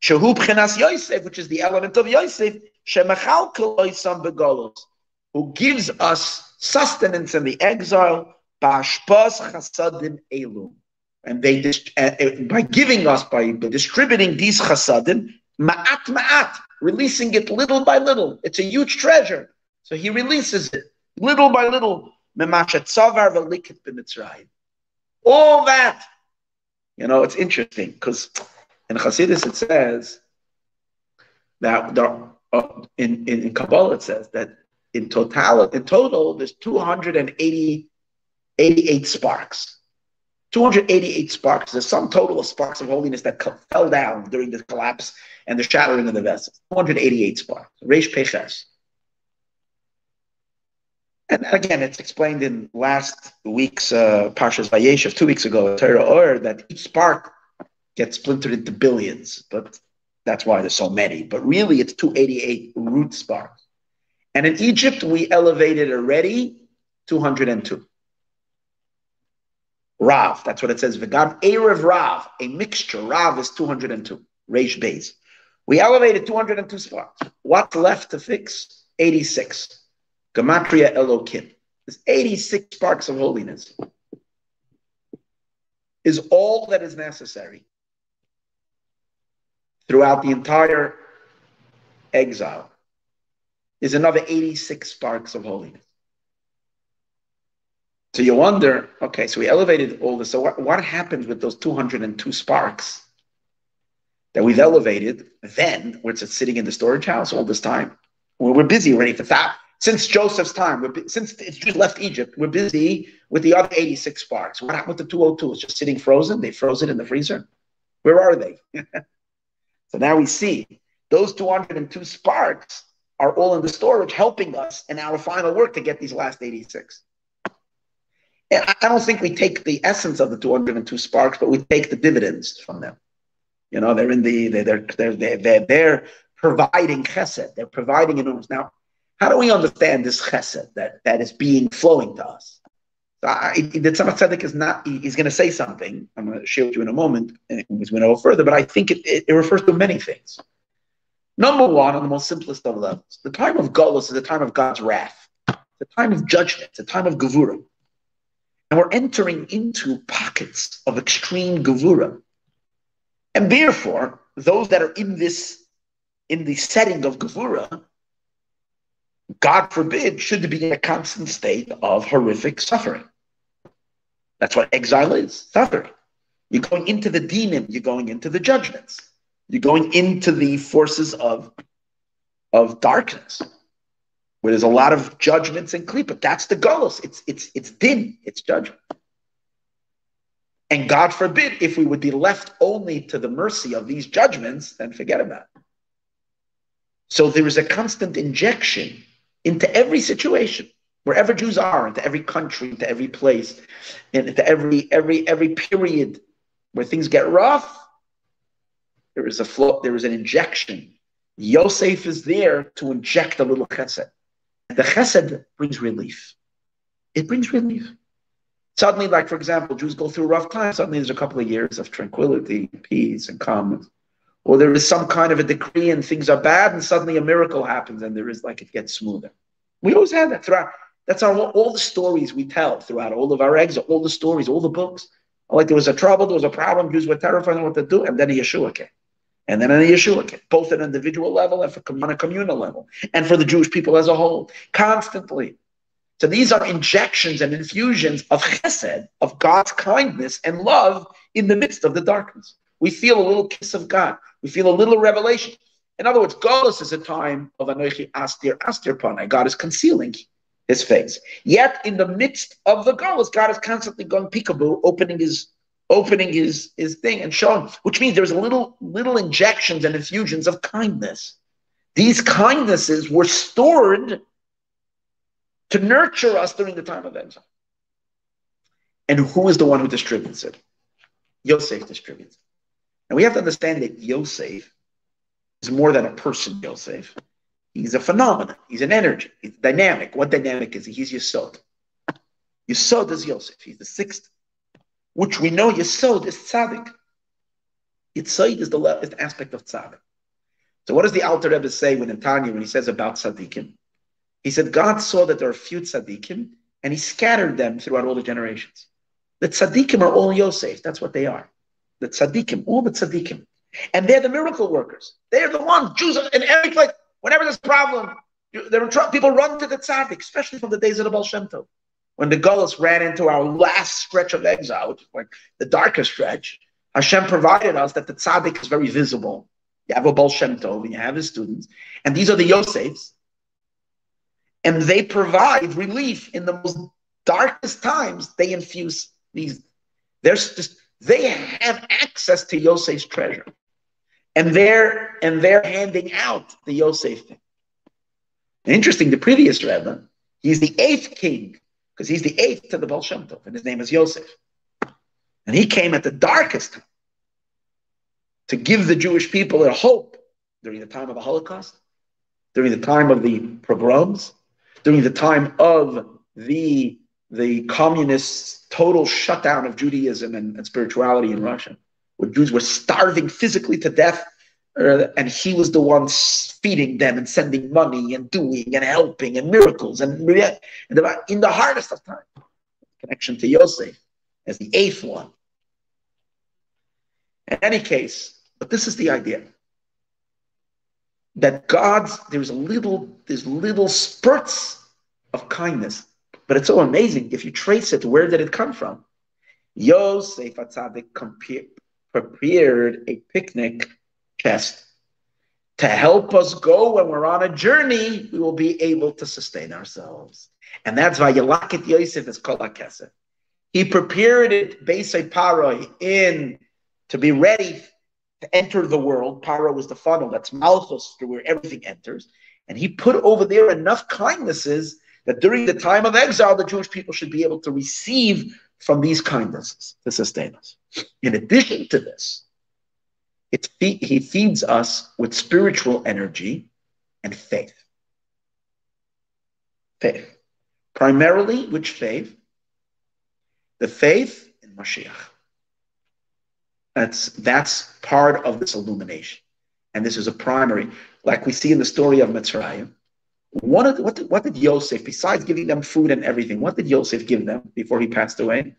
Yosef, which is the element of Yosef, who gives us sustenance in the exile, Bashpas Chasadim Elu. And they uh, by giving us, by, by distributing these chasadim, ma'at ma'at, releasing it little by little. It's a huge treasure. So he releases it little by little. All that. You know, it's interesting because in Hasidus it says that there, uh, in, in, Kabbalah it says that in total, in total, there's 280, 88 sparks. 288 sparks, the sum total of sparks of holiness that fell down during the collapse and the shattering of the vessels. 288 sparks. Reish Peches. And again, it's explained in last week's uh, Parshas Vayeshev, two weeks ago, Torah Or, that each spark gets splintered into billions, but that's why there's so many. But really, it's 288 root sparks. And in Egypt, we elevated already 202. Rav, that's what it says. V'gam Erev Rav, a mixture. Rav is 202. Reish Beis. We elevated 202 spots. What's left to fix? 86. Gematria Elokim. There's 86 sparks of holiness. Is all that is necessary throughout the entire exile is another 86 sparks of holiness. So you wonder, okay, so we elevated all this. So what, what happens with those 202 sparks that we've elevated then, where it's sitting in the storage house all this time? Well, we're busy already for that. Since Joseph's time, we're, since it's just left Egypt, we're busy with the other 86 sparks. What happened with the 202? It's just sitting frozen. They froze it in the freezer. Where are they? so now we see those 202 sparks are all in the storage, helping us in our final work to get these last 86. I don't think we take the essence of the 202 sparks, but we take the dividends from them. You know, they're in the they're they're they're they're, they're providing chesed. They're providing enormous. Now, how do we understand this chesed that that is being flowing to us? The Tzemach Tzedek is not. He, he's going to say something. I'm going to share with you in a moment. He's going to go further, but I think it, it, it refers to many things. Number one, on the most simplest of levels, the time of Golos is the time of God's wrath, the time of judgment, the time of Gevurah. And we're entering into pockets of extreme Gevurah. And therefore, those that are in this, in the setting of Gevurah, God forbid, should be in a constant state of horrific suffering. That's what exile is suffering. You're going into the demon, you're going into the judgments, you're going into the forces of, of darkness, where there's a lot of judgments and klipa. That's the goals. It's it's it's din, it's judgment. And God forbid, if we would be left only to the mercy of these judgments, then forget about it. So there is a constant injection into every situation, wherever Jews are, into every country, into every place, into every every every period where things get rough. There is a flow, there is an injection. Yosef is there to inject a little chesed. The chesed brings relief. It brings relief. Suddenly, like for example, Jews go through a rough time. Suddenly, there's a couple of years of tranquility, peace, and calm. Or there is some kind of a decree and things are bad, and suddenly a miracle happens, and there is like it gets smoother. We always have that throughout. That's our all the stories we tell throughout all of our eggs, all the stories, all the books. Like there was a trouble, there was a problem, Jews were terrified of what to do, and then Yeshua came. And then a Yeshua came, both at an individual level and for on a communal level, and for the Jewish people as a whole, constantly. So these are injections and infusions of chesed, of God's kindness and love in the midst of the darkness. We feel a little kiss of God. We feel a little revelation. In other words, Golos is a time of Anochi Astir Astir Panai. God is concealing his face. Yet in the midst of the Golos, God is constantly going peekaboo, opening his opening his, his thing and showing, which means there's little little injections and infusions of kindness. These kindnesses were stored to nurture us during the time of exile. And who is the one who distributes it? Yosef distributes. And we have to understand that Yosef is more than a person, Yosef. He's a phenomenon. He's an energy. He's dynamic. What dynamic is he? He's Yesod. Yesod is Yosef. He's the sixth, which we know Yesod is Tzaddik. Yitzhak is the left aspect of Tzaddik. So what does the Alter Rebbe say when in Tanya when he says about Tzaddikim? He said God saw that there are few tzaddikim, and He scattered them throughout all the generations. The tzaddikim are all Yosef. That's what they are. The tzaddikim, all the tzaddikim, and they're the miracle workers. They're the ones. Jews in every place. Whenever there's a problem, there are people run to the tzaddik, especially from the days of the Baal Shem Tov. When the Gullus ran into our last stretch of exile, like the darkest stretch, Hashem provided us that the tzaddik is very visible. You have a Baal Shem Tov, you have his students, and these are the Yosefs and they provide relief in the most darkest times. They infuse these. There's just they have access to Yosef's treasure, and they're and they're handing out the Yosef thing. interesting, the previous Rebbe, he's the eighth king because he's the eighth to the Baal Shem Tov, and his name is Yosef, and he came at the darkest time to give the Jewish people a hope during the time of the Holocaust, during the time of the pogroms, during the time of the the communist total shutdown of Judaism and, and spirituality in Russia, where Jews were starving physically to death, and he was the one feeding them and sending money and doing and helping and miracles and in the hardest of times. Connection to Yosef as the eighth one. In any case, but this is the idea that God's there's a little there's little spurts of kindness, but it's so amazing if you trace it. Where did it come from? Yosef Atzadik prepared a picnic chest to help us go when we're on a journey. We will be able to sustain ourselves, and that's why Yelakit Yosef is called Akesef. He prepared it, Beisai Paroi, in to be ready to enter the world. Paro was the funnel, that's Malchus, through where everything enters. And he put over there enough kindnesses that during the time of exile, the Jewish people should be able to receive from these kindnesses to sustain us. In addition to this, it fe- he feeds us with spiritual energy and faith. Faith. Primarily, which faith? The faith in Mashiach. That's that's part of this illumination, and this is a primary, like we see in the story of Mitzrayim. What did, what did, what did Yosef, besides giving them food and everything, what did Yosef give them before he passed away?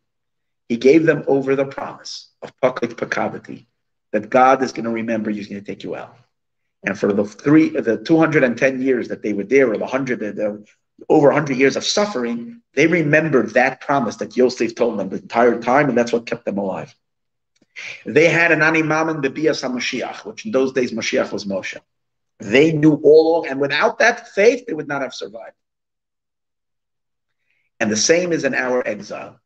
He gave them over the promise of Paklik Pakavati, that God is going to remember, you, he's going to take you out. And for the three, the 210 years that they were there, or the hundred, the, over 100 years of suffering, they remembered that promise that Yosef told them the entire time, and that's what kept them alive. They had an animaman bebias Mashiach, which in those days Mashiach was Moshe. They knew all, and without that faith, they would not have survived. And the same is in our exile.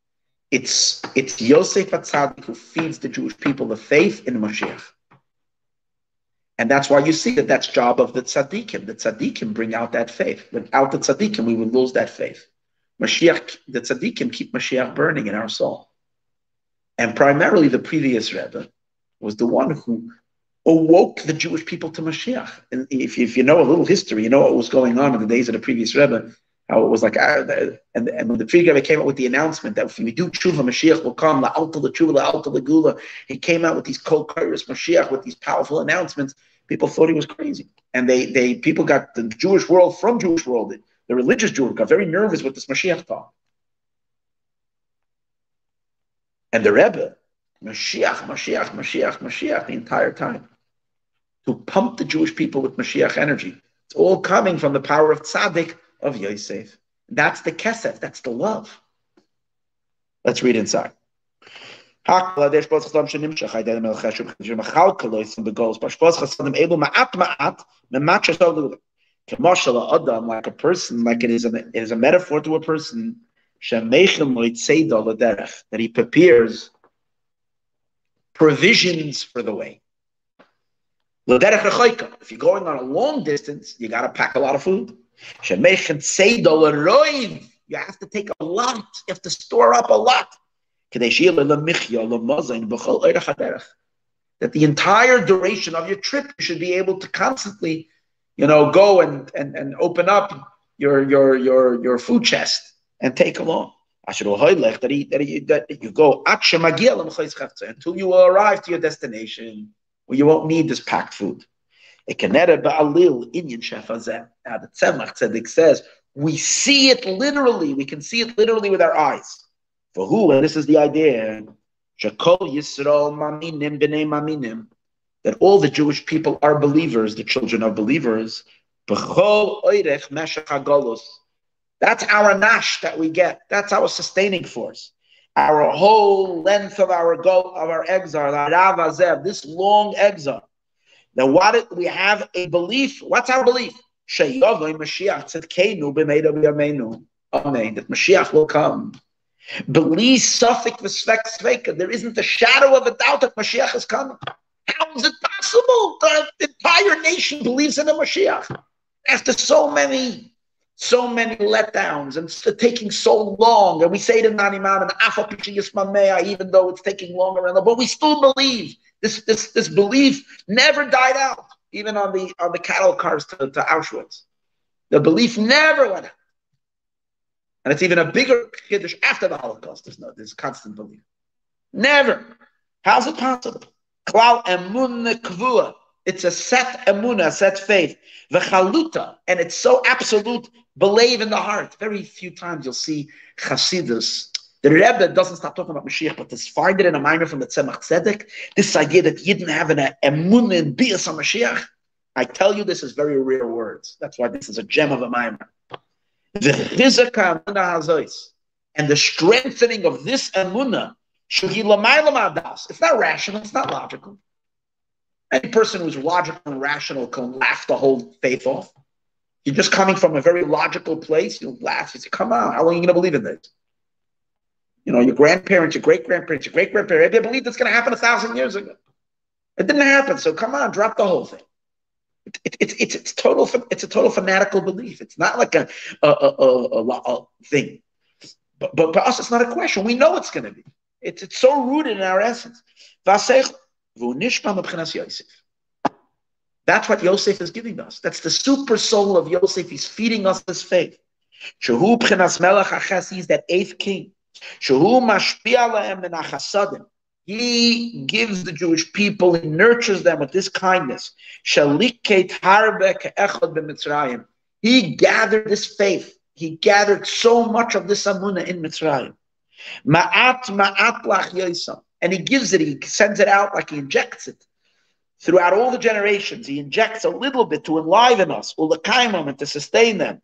It's it's Yosef Atzadik who feeds the Jewish people the faith in Mashiach. And that's why you see that that's job of the tzaddikim. The tzaddikim bring out that faith. Without the tzaddikim, we would lose that faith. Mashiach, the tzaddikim keep Mashiach burning in our soul. And primarily the previous Rebbe was the one who awoke the Jewish people to Mashiach. And if, if you know a little history, you know what was going on in the days of the previous Rebbe, how it was like, uh, and, and when the previous Rebbe came out with the announcement that if we do tshuva, Mashiach will come, la alta the tshuva, la alta the gula, he came out with these kol Mashiach, with these powerful announcements people thought he was crazy. And they, they people got the Jewish world from Jewish world, the religious Jews got very nervous with this Mashiach talk. And the Rebbe, Mashiach, Mashiach, Mashiach, Mashiach, the entire time, to pump the Jewish people with Mashiach energy. It's all coming from the power of tzaddik of Yosef. That's the kesef, that's the love. Let's read inside. Like a person, like it is, a, it is a metaphor to a person, that he prepares provisions for the way. If you're going on a long distance, you got to pack a lot of food you have to take a lot. You have to store up a lot. That the entire duration of your trip you should be able to constantly, you know, go and, and, and open up your, your, your, your food chest and take along. That, you go until you will arrive to your destination where you won't need this packed food. The Tzemach Tzedek says, we see it literally, we can see it literally with our eyes. For who, and this is the idea, Yisrael Maminim B'nei Maminim, that all the Jewish people are believers, the children of believers. B'chol Oirech. That's our nash that we get. That's our sustaining force. Our whole length of our goal of our exile, this long exile. Now, what we have a belief. What's our belief? That Mashiach will come. Believe Suffolk Sveka. There isn't a shadow of a doubt that Mashiach is coming. How is it possible? that The entire nation believes in a Mashiach. After so many, so many letdowns and taking so long, and we say to Nani Mam and Afa even though it's taking longer, and but we still believe. This, this, this belief never died out, even on the on the cattle cars to, to Auschwitz. The belief never went out. And it's even a bigger kiddush after the Holocaust. There's no, there's constant belief. Never. How's it possible? Klal emunah kvua. It's a set emunah, set faith. V'chaluta, and it's so absolute. Believe in the heart. Very few times you'll see Chasidus. The Rebbe doesn't stop talking about Mashiach, but this it in a maamar from the Tzemach Tzedek. This idea that you didn't have an emunah in bias on Mashiach. I tell you, this is very rare words. That's why this is a gem of a maamar. The and the strengthening of this emunah, it's not rational, it's not logical. Any person who's logical and rational can laugh the whole faith off. You're just coming from a very logical place, you laugh, you say, come on, how long are you going to believe in this? You know, your grandparents, your great grandparents, your great grandparents, they believed it's going to happen a thousand years ago. It didn't happen, so come on, drop the whole thing. It, it, it's it's total it's a total fanatical belief. It's not like a a, a, a, a thing. But, but for us, it's not a question. We know it's going to be. It's, it's so rooted in our essence. That's what Yosef is giving us. That's the super soul of Yosef. He's feeding us this faith. He's that eighth king. He gives the Jewish people, he nurtures them with this kindness. He gathered this faith. He gathered so much of this amuna in Mitzrayim. Ma'at ma'at lach And he gives it, he sends it out like he injects it. throughout all the generations. He injects a little bit to enliven us, and to sustain them.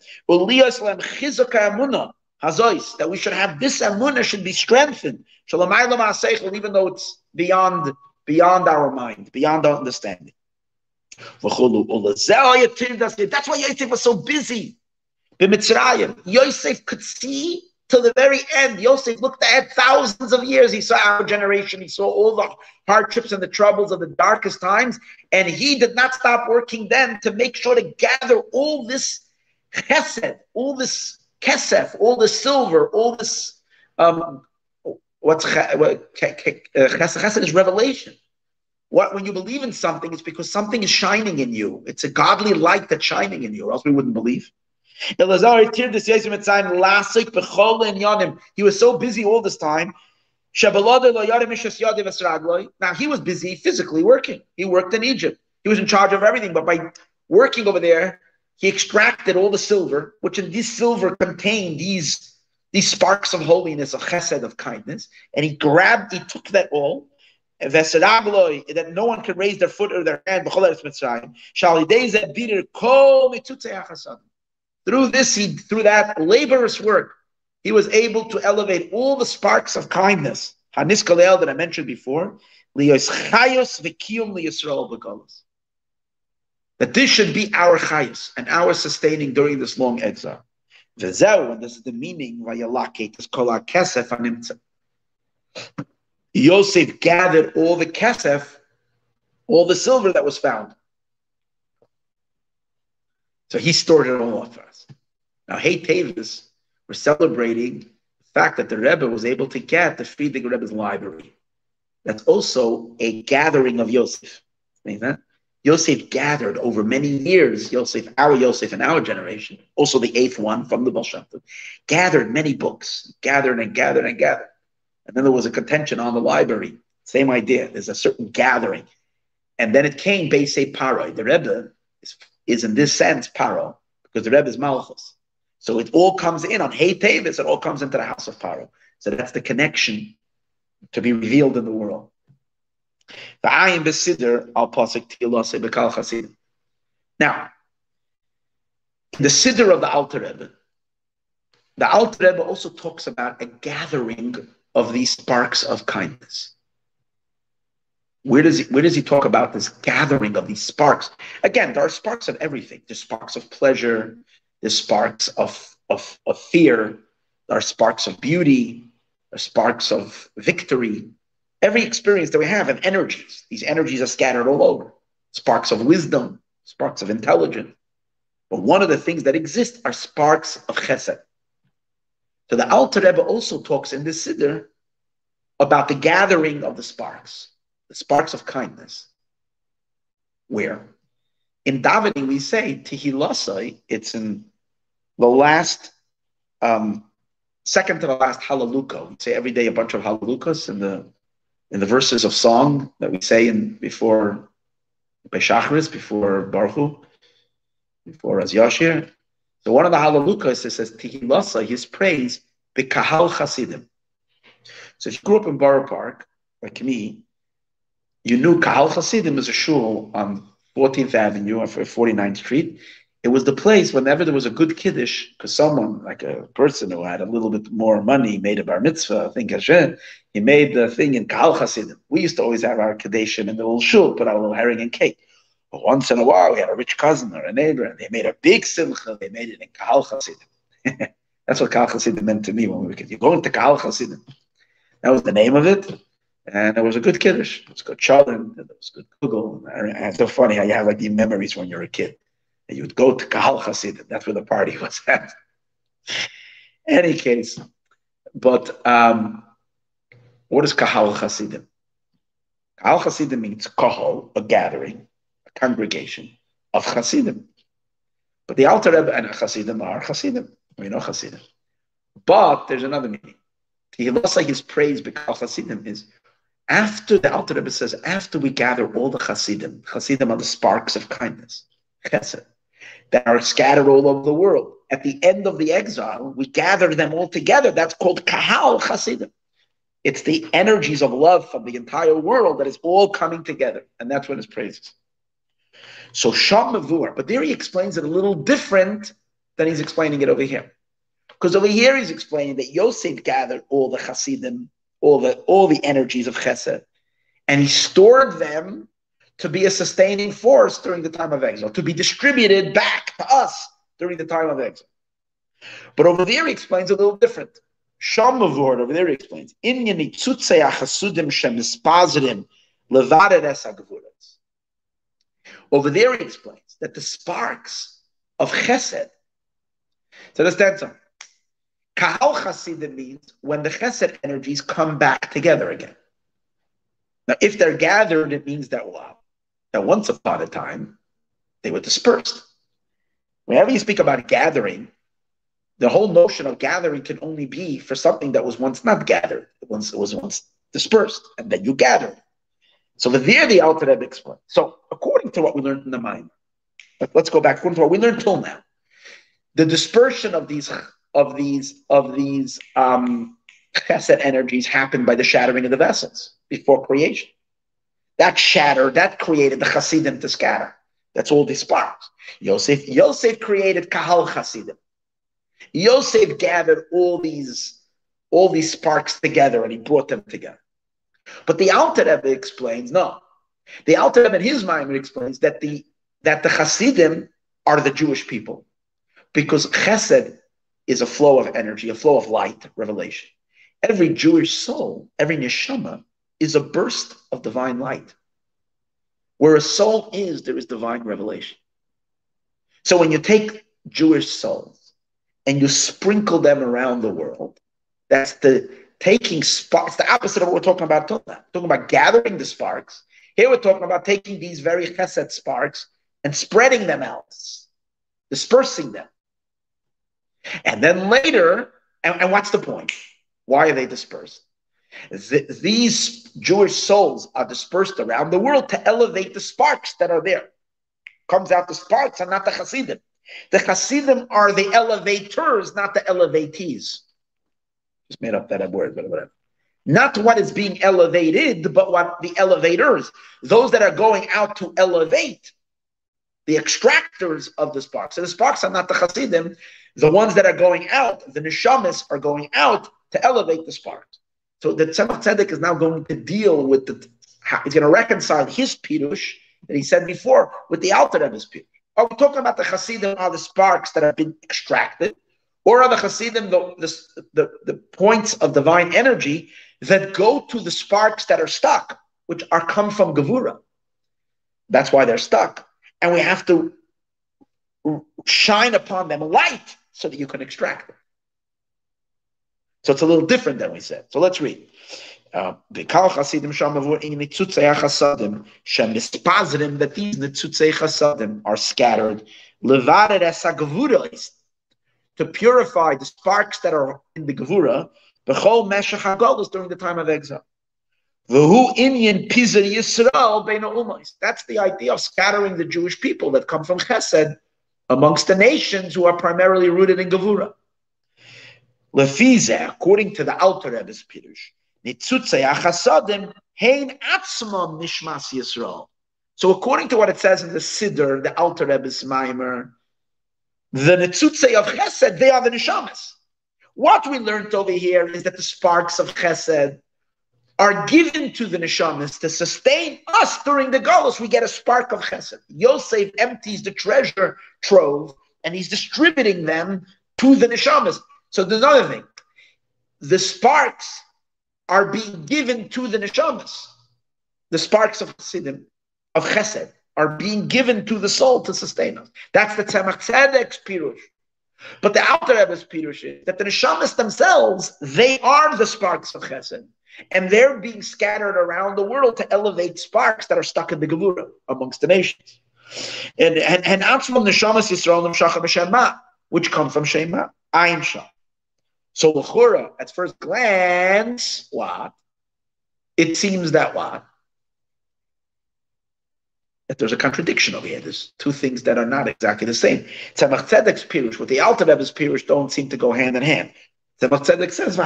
That we should have this amunah should be strengthened. Even though it's beyond beyond our mind, beyond our understanding. That's why Yosef was so busy. Yosef could see till the very end. Yosef looked ahead thousands of years. He saw our generation. He saw all the hardships and the troubles of the darkest times. And he did not stop working then to make sure to gather all this chesed, all this kesef, all the silver, all this, um, what's chesed, chesed is revelation. What, when you believe in something, it's because something is shining in you. It's a godly light that's shining in you, or else we wouldn't believe. He was so busy all this time. Now he was busy physically working. He worked in Egypt. He was in charge of everything. But by working over there, he extracted all the silver, which in this silver contained these, these sparks of holiness, of chesed, of kindness. And he grabbed, he took that all, that no one can raise their foot or their hand. Through this, he, through that laborious work, he was able to elevate all the sparks of kindness. Hanis that I mentioned before, that this should be our chayos and our sustaining during this long exile. V'zeu, and this is the meaning, vayalakit, is kol kesef animtza. Yosef gathered all the kesef, all the silver that was found. So he stored it all up for us. Now, hey Teves, we're celebrating the fact that the Rebbe was able to get the feeding Rebbe's library. That's also a gathering of Yosef. that? Yosef gathered over many years, Yosef, our Yosef and our generation, also the eighth one from the Baal gathered many books, gathered and gathered and gathered. And then there was a contention on the library. Same idea. There's a certain gathering. And then it came Beisei Paroi. The Rebbe is, is in this sense Paro, because the Rebbe is Malchus. So it all comes in on Hey Teves, it all comes into the house of Paro. So that's the connection to be revealed in the world. The ayin besider al pasuk tilase bekal chasidim. Now, the siddur of the Alter Rebbe, the Alter Rebbe also talks about a gathering of these sparks of kindness. Where does he, where does he talk about this gathering of these sparks? Again, there are sparks of everything. There's sparks of pleasure, there's sparks of, of, of fear, there are sparks of beauty, there are sparks of victory. Every experience that we have have energies. These energies are scattered all over. Sparks of wisdom, sparks of intelligence. But one of the things that exist are sparks of chesed. So the Alter Rebbe also talks in this Siddur about the gathering of the sparks, the sparks of kindness. Where? In davening, we say Tehillasai, it's in the last, um, second to the last Hallelujah. We say every day a bunch of Hallelujahs in the in the verses of song that we say in before Beshachris, before Baruch before Az Yashir. So one of the Hallelujahs says Tehilasa, his praise, Bekahal Chasidim. So if you grew up in Borough Park, like me, you knew Kahal Chasidim is a shul on 14th Avenue or 49th Street. It was the place whenever there was a good kiddush, because someone, like a person who had a little bit more money, made a bar mitzvah, I think Hashem, he made the thing in Kahal Chasidim. We used to always have our kaddish in the little shul, put our little herring and cake. But once in a while, we had a rich cousin or a neighbor, and they made a big simcha. They made it in Kahal Chasidim. That's what Kahal Chasidim meant to me when we were kids. You're going to Kahal Chasidim. That was the name of it. And it was a good kiddush. It was good challah. It was good kugel. And it's so funny how you have like the memories when you're a kid. And you would go to Kahal Chasidim. That's where the party was at. Any case, but um, what is Kahal Chasidim? Kahal Chasidim means kahal, a gathering a congregation of Hasidim. But the Alter Rebbe and Hasidim are Hasidim. We know Hasidim. But there's another meaning. He looks like his praise because Hasidim is after the Alter Rebbe says, after we gather all the Hasidim, Hasidim are the sparks of kindness, chesed, that are scattered all over the world. At the end of the exile, we gather them all together. That's called Kahal Hasidim. It's the energies of love from the entire world that is all coming together. And that's what his praises. So Sham Mavur, but there he explains it a little different than he's explaining it over here. Because over here he's explaining that Yosef gathered all the Hasidim, all the all the energies of Chesed, and he stored them to be a sustaining force during the time of exile, to be distributed back to us during the time of exile. But over there he explains a little different. Shamavord over there he explains. Inyani Over there he explains that the sparks of chesed. So understand something. Kahal chasidim means when the chesed energies come back together again. Now, if they're gathered, it means that wow, that once upon a time they were dispersed. Whenever you speak about gathering, the whole notion of gathering can only be for something that was once not gathered, once it was once dispersed, and then you gathered. So the there the Alter Rebbe explained. So according to what we learned in the mind, let's go back according to what we learned till now. The dispersion of these of these of these um, chesed energies happened by the shattering of the vessels before creation. That shattered, that created the Hasidim to scatter. That's all these sparks. Yosef, Yosef created Kahal Hasidim. Yosef gathered all these, all these sparks together and he brought them together. But the Alter Rebbe explains, no. The Alter Rebbe in his maamar explains that the that the Hasidim are the Jewish people. Because chesed is a flow of energy, a flow of light, revelation. Every Jewish soul, every neshama, is a burst of divine light. Where a soul is, there is divine revelation. So when you take Jewish souls and you sprinkle them around the world, that's the taking sparks, the opposite of what we're talking about. Talking about gathering the sparks. Here we're talking about taking these very chesed sparks and spreading them out, dispersing them. And then later, and, and what's the point? Why are they dispersed? Th- these Jewish souls are dispersed around the world to elevate the sparks that are there. Comes out the sparks and not the Hasidim. The Hasidim are the elevators, not the elevatees. Just made up that word, but whatever. Not what is being elevated, but what the elevators, those that are going out to elevate, the extractors of the sparks. So the sparks are not the Hasidim. The ones that are going out, the neshamas, are going out to elevate the sparks. So the Tzemach Tzedek is now going to deal with the, he's going to reconcile his pirush that he said before with the Alter Rebbe's pirush. Are we talking about the Hasidim are the sparks that have been extracted? Or are the Hasidim the, the, the, the points of divine energy that go to the sparks that are stuck, which are come from Gevura? That's why they're stuck. And we have to shine upon them light so that you can extract them. So it's a little different than we said. So let's read. Uh, the Kal Chasidim Shamavur in Nitzutzei Chasadim Shem Nispazidim that these Nitzutzei Chasadim are scattered. Levared es to purify the sparks that are in the Gevura. Bechol Meshach Hagolos during the time of exile. V'hu inyan pizar Yisrael beina umais. That's the idea of scattering the Jewish people that come from Chesed amongst the nations who are primarily rooted in Gevura. Lefize, according to the Alter Rebbe's Pirush, Nitzutzei Hein Atzmam Nishmas Yisrael. So according to what it says in the Siddur, the Alter Rebbe's Maamar, the Nitzutzei of Chesed, they are the Neshamas. What we learned over here is that the sparks of Chesed are given to the neshamas to sustain us during the galus. We get a spark of chesed. Yosef empties the treasure trove and he's distributing them to the neshamas. So there's another thing. The sparks are being given to the neshamas. The sparks of Chassidim, of Chesed, are being given to the soul to sustain us. That's the Tzemach Tzedek's pirush. But the Alter Rebbe's pirush is that the neshamas themselves, they are the sparks of Chesed. And they're being scattered around the world to elevate sparks that are stuck in the Gevura amongst the nations. And and and out from the Shamas Yisrael Shema, which come from Shema, Ayin Shah. So Lechura, at first glance, what? It seems that what? That there's a contradiction over here. There's two things that are not exactly the same. Tzemach Tzedek's Pirush with the Alter Pirush don't seem to go hand in hand. Tzemach Tzedek says,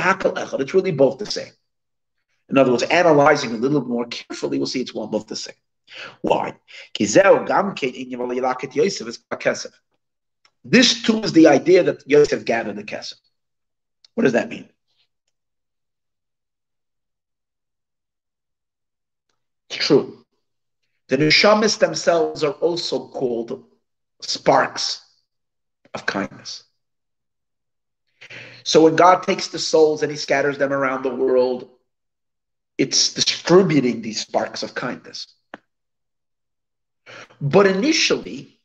it's really both the same. In other words, analyzing a little more carefully, we'll see it's one both the same. Why? This too is the idea that Yosef gathered the kesef. What does that mean? It's true. The neshamis themselves are also called sparks of kindness. So when God takes the souls and he scatters them around the world, it's distributing these sparks of kindness. But initially,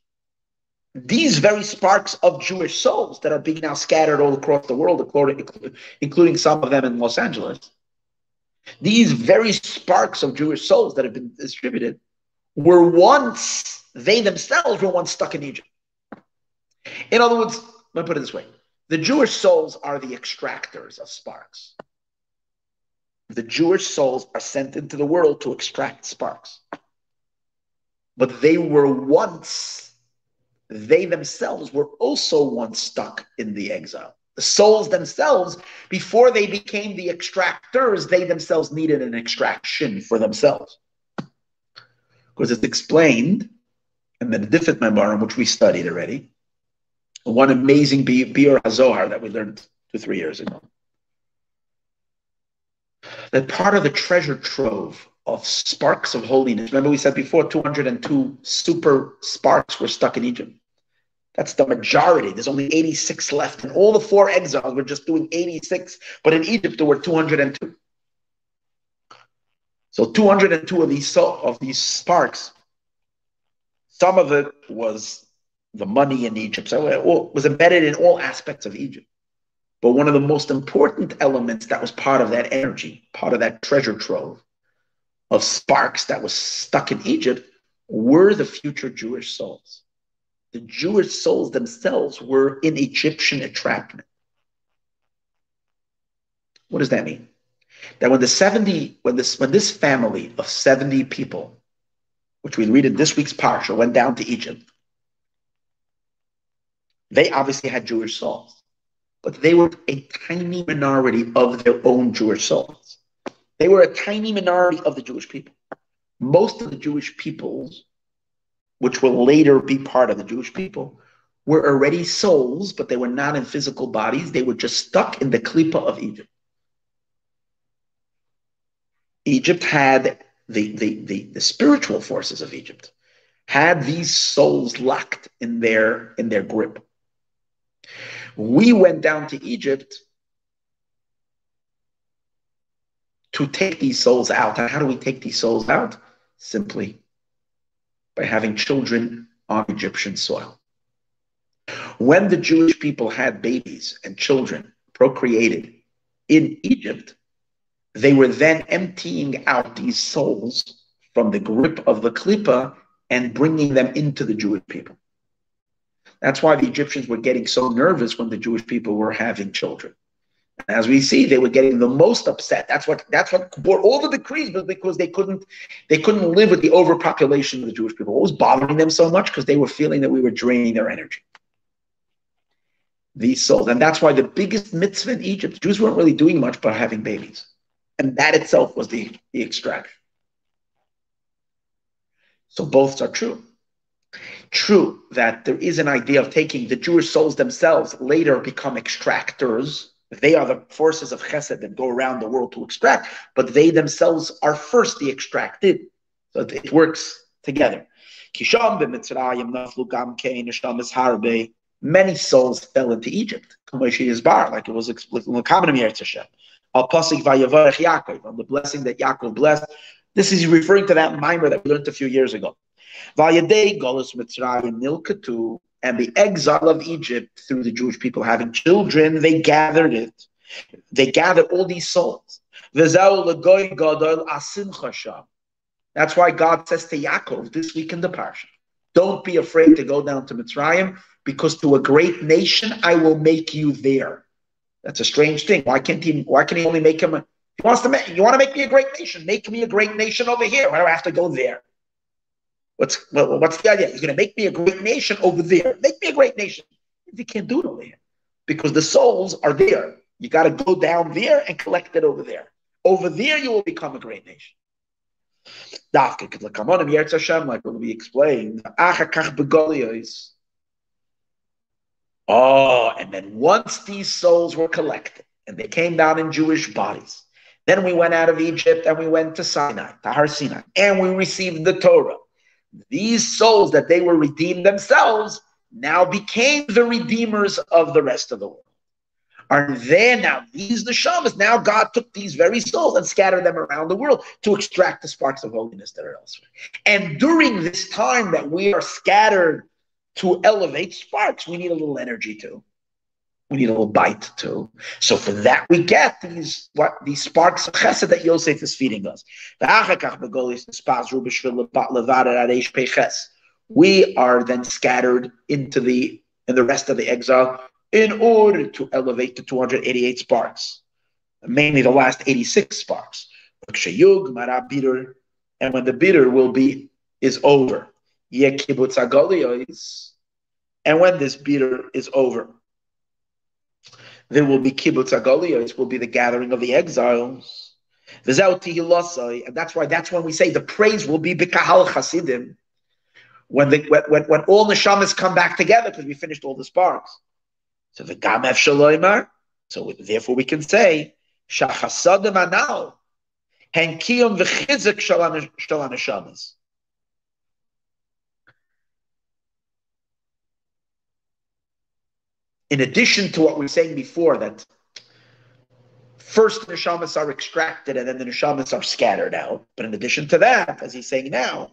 these very sparks of Jewish souls that are being now scattered all across the world, including some of them in Los Angeles, these very sparks of Jewish souls that have been distributed were once, they themselves were once stuck in Egypt. In other words, let me put it this way the Jewish souls are the extractors of sparks. The Jewish souls are sent into the world to extract sparks. But they were once, they themselves were also once stuck in the exile. The souls themselves, before they became the extractors, they themselves needed an extraction for themselves. Because it's explained in the different Memorim, which we studied already, one amazing Biur HaZohar that we learned two, three years ago. That part of the treasure trove of sparks of holiness. Remember, we said before 202 super sparks were stuck in Egypt. That's the majority. There's only 86 left. And all the four exiles were just doing 86. But in Egypt, there were 202. So 202 of these, of these sparks, some of it was the money in Egypt. So it was embedded in all aspects of Egypt. But one of the most important elements that was part of that energy, part of that treasure trove of sparks that was stuck in Egypt, were the future Jewish souls. The Jewish souls themselves were in Egyptian entrapment. What does that mean? That when the 70, when this when this family of 70 people, which we read in this week's parsha, went down to Egypt, they obviously had Jewish souls, but they were a tiny minority of their own Jewish souls. They were a tiny minority of the Jewish people. Most of the Jewish peoples, which will later be part of the Jewish people, were already souls, but they were not in physical bodies. They were just stuck in the klipa of Egypt. Egypt had the, the, the, the spiritual forces of Egypt had these souls locked in their in their grip. We went down to Egypt to take these souls out. And how do we take these souls out? Simply by having children on Egyptian soil. When the Jewish people had babies and children procreated in Egypt, they were then emptying out these souls from the grip of the klipa and bringing them into the Jewish people. That's why the Egyptians were getting so nervous when the Jewish people were having children. As we see, they were getting the most upset. That's what that's what brought all the decrees, but because they couldn't they couldn't live with the overpopulation of the Jewish people. What was bothering them so much? Because they were feeling that we were draining their energy. These souls. And that's why the biggest mitzvah in Egypt, Jews weren't really doing much but having babies. And that itself was the, the extraction. So both are true. True that there is an idea of taking the Jewish souls themselves later become extractors. They are the forces of chesed that go around the world to extract, but they themselves are first the extracted. So it works together. Many souls fell into Egypt, like it was in the common On the blessing that Yaakov blessed. This is referring to that maamar that we learned a few years ago. And the exile of Egypt through the Jewish people having children, they gathered it. They gathered all these souls. That's why God says to Yaakov this week in the Parsha, don't be afraid to go down to Mitzrayim, because to a great nation I will make you there. That's a strange thing. Why can't he? Why can he only make him? A, he wants to make. You want to make me a great nation? Make me a great nation over here. I have to go there? What's well, what's the idea? He's going to make me a great nation over there. Make me a great nation. You can't do it over here because the souls are there. You got to go down there and collect it over there. Over there, you will become a great nation. Like be explained. Oh, and then once these souls were collected and they came down in Jewish bodies, then we went out of Egypt and we went to Sinai, to Har Sinai, and we received the Torah. These souls that they were redeemed themselves now became the redeemers of the rest of the world. Are there now, these neshamas, now God took these very souls and scattered them around the world to extract the sparks of holiness that are elsewhere. And during this time that we are scattered to elevate sparks, we need a little energy too. We need a little bite too. So for that, we get these what these sparks of chesed that Yosef is feeding us. We are then scattered into the in the rest of the exile in order to elevate the 288 sparks, mainly the last 86 sparks. And when the bitter will be is over, and when this bitter is over, there will be kibbutz agoliyos, will be the gathering of the exiles. And that's why that's when we say the praise will be bikahal chasidim. When the when, when all the shamas come back together because we finished all the sparks. So the gamef shaloimar. So therefore we can say shachasadim anal henkiyum v'chizik shalan shamas. In addition to what we were saying before, that first the neshamas are extracted and then the neshamas are scattered out. But in addition to that, as he's saying now,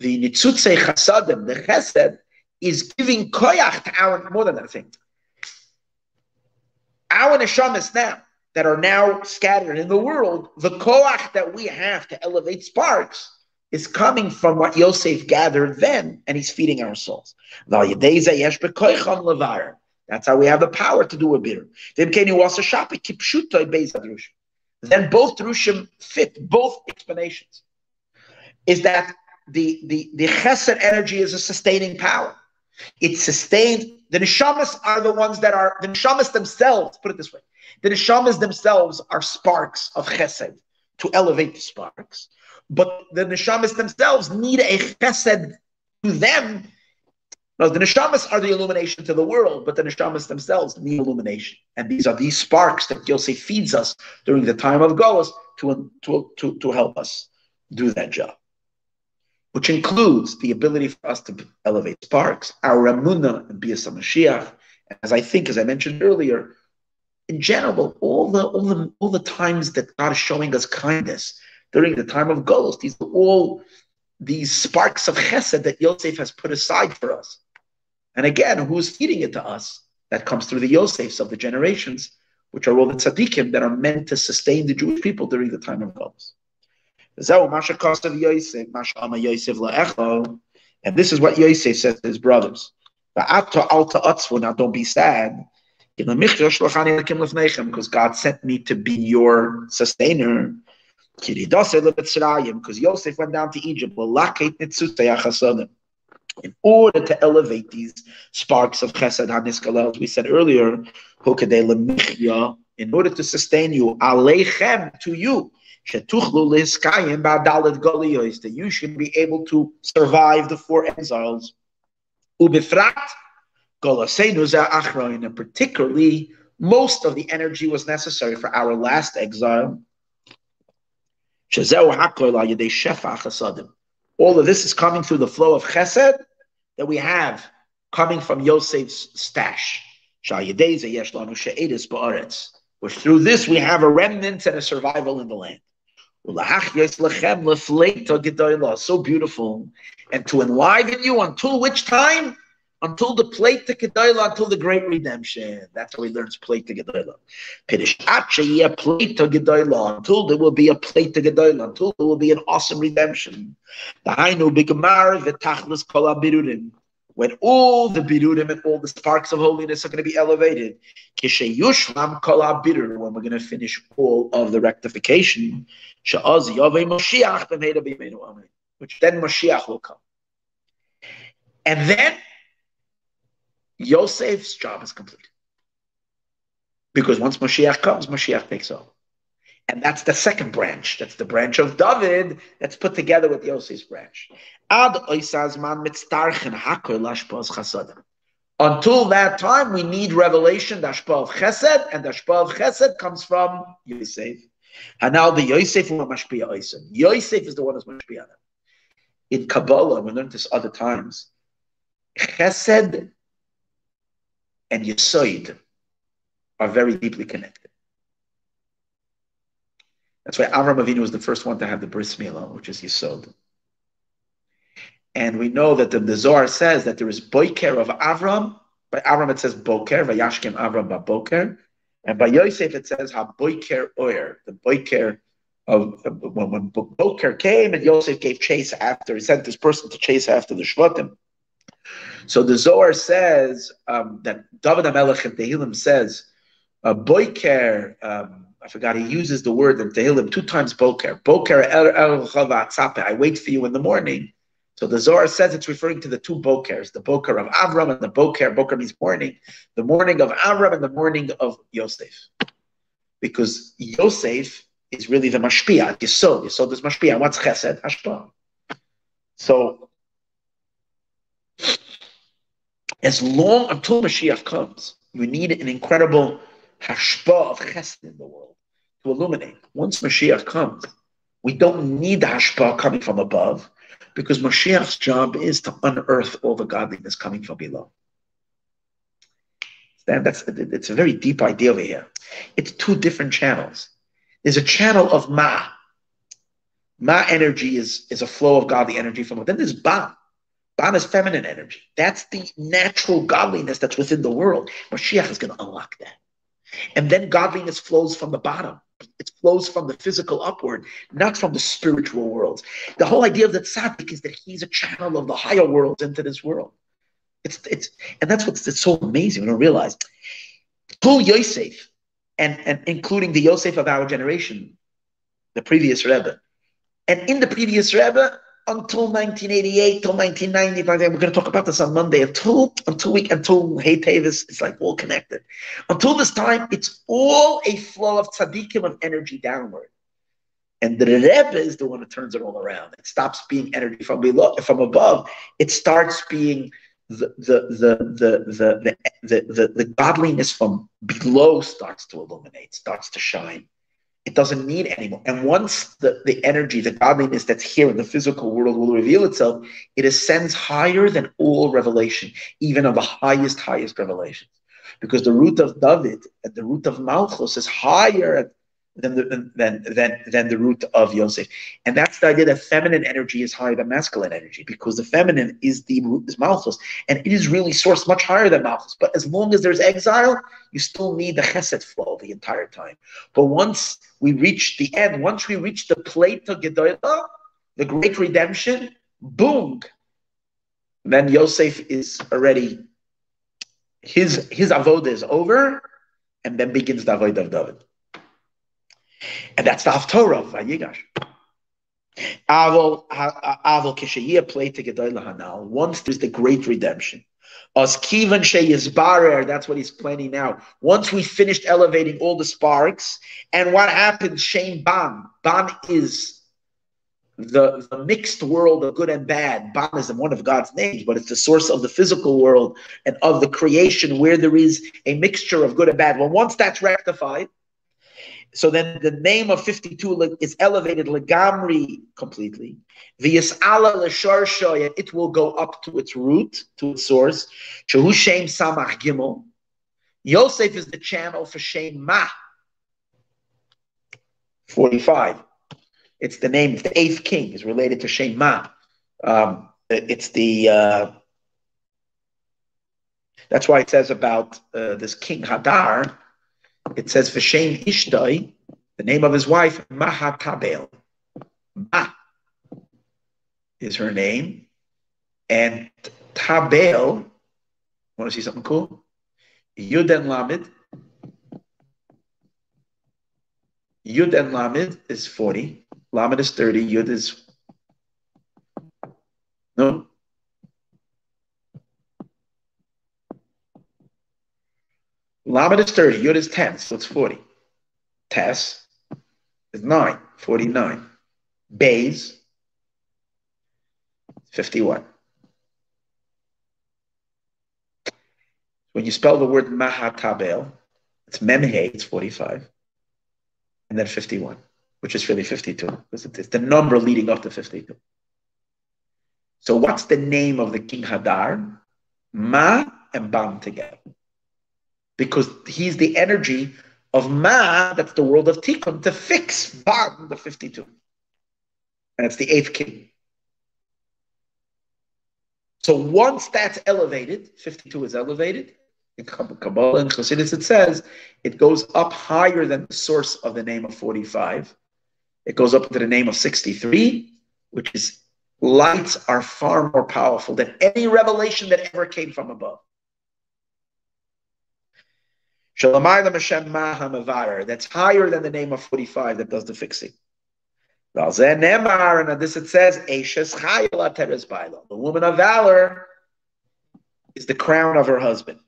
the nitzutze chasadim, the chesed, is giving koyach to our, more than that. Our neshamas now, that are now scattered in the world, the koach that we have to elevate sparks is coming from what Yosef gathered then, and he's feeding our souls. That's how we have the power to do a bitter. Then both drushim fit both explanations. Is that the the the chesed energy is a sustaining power. It sustains the neshamas are the ones that are the neshamas themselves. Put it this way: the neshamas themselves are sparks of chesed to elevate the sparks, but the neshamas themselves need a chesed to them now, the neshamas are the illumination to the world, but the neshamas themselves need illumination. And these are these sparks that Yosef feeds us during the time of Golos to, to, to, to help us do that job, which includes the ability for us to elevate sparks, our Ramuna and Bias Mashiach. As I think, as I mentioned earlier, in general, all the all the all the times that God is showing us kindness during the time of Golos, these are all these sparks of chesed that Yosef has put aside for us. And again, who's feeding it to us? That comes through the Yosefs of the generations, which are all the tzaddikim that are meant to sustain the Jewish people during the time of Golos. And this is what Yosef says to his brothers. Now don't be sad. Because God sent me to be your sustainer. Because Yosef went down to Egypt in order to elevate these sparks of chesed haniskala, as we said earlier, in order to sustain you, aleichem to you, that you should be able to survive the four exiles. And particularly, most of the energy was necessary for our last exile. All of this is coming through the flow of chesed that we have coming from Yosef's stash. Which through this we have a remnant and a survival in the land. So beautiful. And to enliven you until which time? Until the plate to Kedaila, until the great redemption. That's how he learns plate to Kedaila. Pirish Ache, plate to Kedaila, until there will be a plate to Kedaila, until there will be an awesome redemption. The Hainu Bigmar, Vitachlis Kol Birurim. When all the birurim and all the sparks of holiness are going to be elevated, yushlam kol birur, when we're going to finish all of the rectification, which then Mashiach will come. And then Yosef's job is complete. Because once Mashiach comes, Mashiach takes over. And that's the second branch. That's the branch of David that's put together with Yosef's branch. Until that time, we need revelation, the of Chesed, and the of Chesed comes from Yosef. And now the Yosef will mashpia Yosef. Yosef is the one who's mashpia In Kabbalah, we learned this other times. Chesed and Yesod are very deeply connected. That's why Avram Avinu was the first one to have the bris milah, which is Yesod. And we know that the, the Zohar says that there is boiker of Avram. By Avram it says boker, vayashkem Avram ba boker. And by Yosef it says ha boiker oyer, the boiker of when, when came and Yosef gave chase after, he sent this person to chase after the Shvatim. So the Zohar says um, that David HaMelech in Tehillim says, uh, boiker, um, I forgot, he uses the word in Tehillim two times boker. El, el I wait for you in the morning. So the Zohar says it's referring to the two bokers, the boker of Avram and the boker. Boker means morning, the morning of Avram and the morning of Yosef. Because Yosef is really the mashpia, Yesod. Yesod is mashpia. What's chesed? Hashpah. So as long until Mashiach comes, you need an incredible hashpah of chesed in the world to illuminate. Once Mashiach comes, we don't need the hashpah coming from above because Mashiach's job is to unearth all the godliness coming from below. And that's it's a very deep idea over here. It's two different channels. There's a channel of Ma. Ma energy is, is a flow of godly energy from within. Then there's Ba. Is feminine energy. That's the natural godliness that's within the world. Mashiach is going to unlock that. And then godliness flows from the bottom. It flows from the physical upward, not from the spiritual worlds. The whole idea of the tzaddik is that he's a channel of the higher worlds into this world. It's it's and that's what's it's so amazing. We don't realize. Who Yosef, and, and including the Yosef of our generation, the previous Rebbe. And in the previous Rebbe, until 1988, till 1990. We're going to talk about this on Monday. Until until we until Hey Teves, it's like all connected. Until this time, it's all a flow of tzaddikim of energy downward. And the Rebbe is the one that turns it all around. It stops being energy from below, from above. It starts being the the the the the the, the, the godliness from below starts to illuminate, starts to shine. It doesn't need anymore. And once the, the energy, the godliness that's here in the physical world will reveal itself, it ascends higher than all revelation, even of the highest, highest revelations. Because the root of David and the root of Malchus is higher than the, than, than, than the root of Yosef. And that's the idea that feminine energy is higher than masculine energy because the feminine is the root is Malchus. And it is really sourced much higher than Malchus. But as long as there's exile, you still need the chesed flow the entire time. But once we reach the end, once we reach the plate of Gedolah, the great redemption, boom, then Yosef is already, his, his avodah is over, and then begins the avodah of David. And that's the Haftorah of Vayigash. Avol Avol Kishayia play to Hanal. Once there's the great redemption. As Kivan Sheyizbarer, that's what he's planning now. Once we finished elevating all the sparks, and what happens? Shane Ban. Ban is the, the mixed world of good and bad. Ban is one of God's names, but it's the source of the physical world and of the creation where there is a mixture of good and bad. Well, once that's rectified, so then the name of 52 is elevated legamri completely. V'yis'ala l'sharsha, it will go up to its root, to its source. Shehu shem samach gimel. Yosef is the channel for Shem Ma. 45. It's the name, of the eighth king is related to Shem Ma. Um, it's the, uh, that's why it says about uh, this king Hadar, it says Vishem Ishtoi, the name of his wife, Mahatabel. Ma is her name. And Tabel, want to see something cool? Yud and Lamed. Yud and Lamed is 40. Lamed is 30. Yud is. No, Lamed is 30, Yud is 10, so it's 40. Tess. is 9, 49. Bays, 51. When you spell the word Mahatabel, it's Memhe, it's 45. And then 51, which is really 52. It's the number leading up to 52. So what's the name of the king Hadar? Ma and Bam together. Because he's the energy of Ma, that's the world of Tikkun, to fix Bam, the 52. And it's the eighth king. So once that's elevated, 52 is elevated, in Kabbalah and Chassidus it says it goes up higher than the source of the name of 45. It goes up to the name of 63, which is lights are far more powerful than any revelation that ever came from above. That's higher than the name of 45 that does the fixing. And this it says, The woman of valor is the crown of her husband.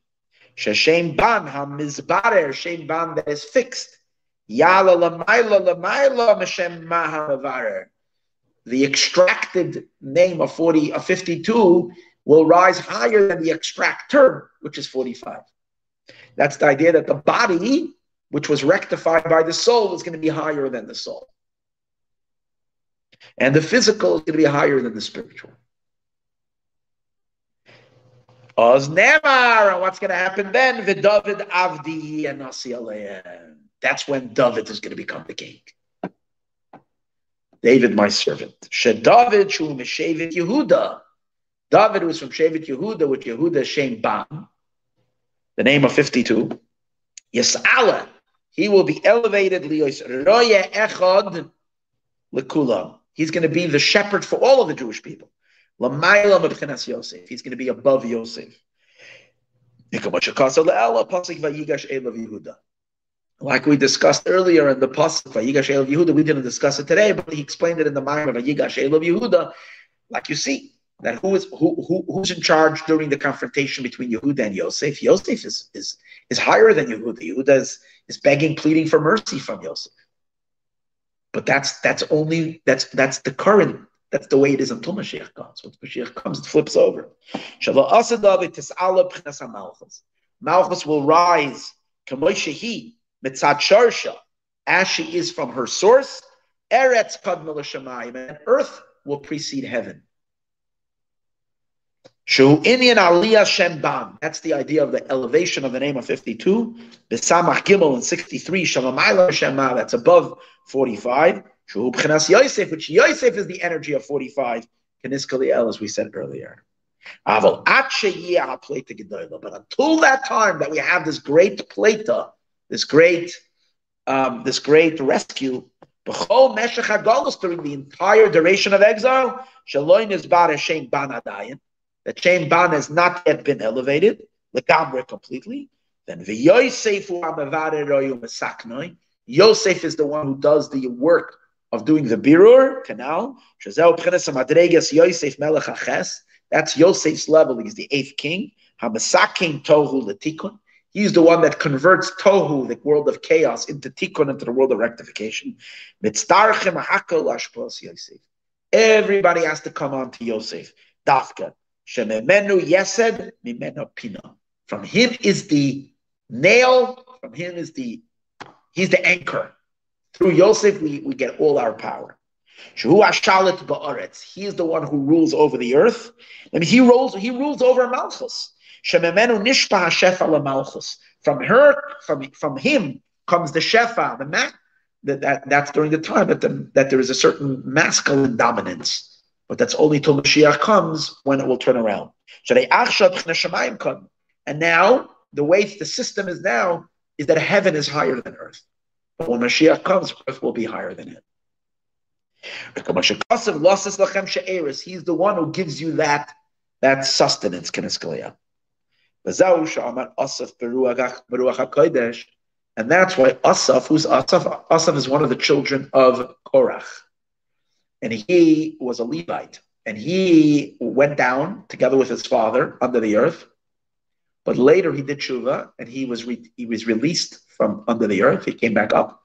Sheshem ban hamizbarer, shem ban that is fixed. Yala lamaila lamaila meshem mahamavarer. The extracted name of 40 of 52 will rise higher than the extractor, which is 45. That's the idea that the body, which was rectified by the soul, is going to be higher than the soul. And the physical is going to be higher than the spiritual. Oz Nemar, and what's going to happen then? David Avdi and Nasi That's when David is going to become the king. David, my servant. She David shu Meshevet Yehuda. David was from Shevet Yehuda, with Yehuda Shem Bam, the name of 52. Yis'ala, he will be elevated echad. He's going to be the shepherd for all of the Jewish people. Yosef. He's going to be above Yosef. Like we discussed earlier in the pasuk Vayigash Yehuda, we didn't discuss it today, but he explained it in the maamar of Vayigash Yehuda. Like you see, that who is who, who who's in charge during the confrontation between Yehuda and Yosef? Yosef is is is higher than Yehuda. Yehuda is, is begging, pleading for mercy from Yosef. But that's that's only that's that's the current that's the way it is until Mashiach comes. Once Mashiach comes, it flips over. Malchus will rise, as she is from her source, Eretz and earth will precede heaven. Shu Aliyah. That's the idea of the elevation of the name of 52. Besamach Gimel in 63. Shamamayla Shema. That's above 45. Yosef, which Yosef is the energy of 45, Kaniskaliel, as we said earlier. Aval But until that time that we have this great plata, this great, um, this great rescue, during the entire duration of exile, Shaloin is Bar Shem Ban that Shem Ban has not yet been elevated, the Legamre completely. Then Yosef Yosef is the one who does the work of doing the birur canal. That's Yosef's level. He's the eighth king. Tohu. He's the one that converts Tohu, the world of chaos, into Tikkun, into the world of rectification. Everybody has to come on to Yosef. Dafka. Shememenu Yesed Mimeno Pina. From him is the nail, from him is the, he's the anchor. Through Yosef, we, we get all our power. Shehu Ashalit Ba'aretz. He is the one who rules over the earth. I mean, he rules, he rules over Malchus. Shememenu Nishpa Malchus. From her, from, from him comes the Shefa, the ma- that, that that's during the time that, the, that there is a certain masculine dominance. But that's only till Mashiach comes when it will turn around. And now, the way the system is now is that heaven is higher than earth. But when Mashiach comes, earth will be higher than him. He's the one who gives you that, that sustenance, Keniskalia. And that's why Asaf, who's Asaf, Asaf is one of the children of Korach. And he was a Levite. And he went down together with his father under the earth. But later he did tshuva and he was re- he was released from under the earth. He came back up.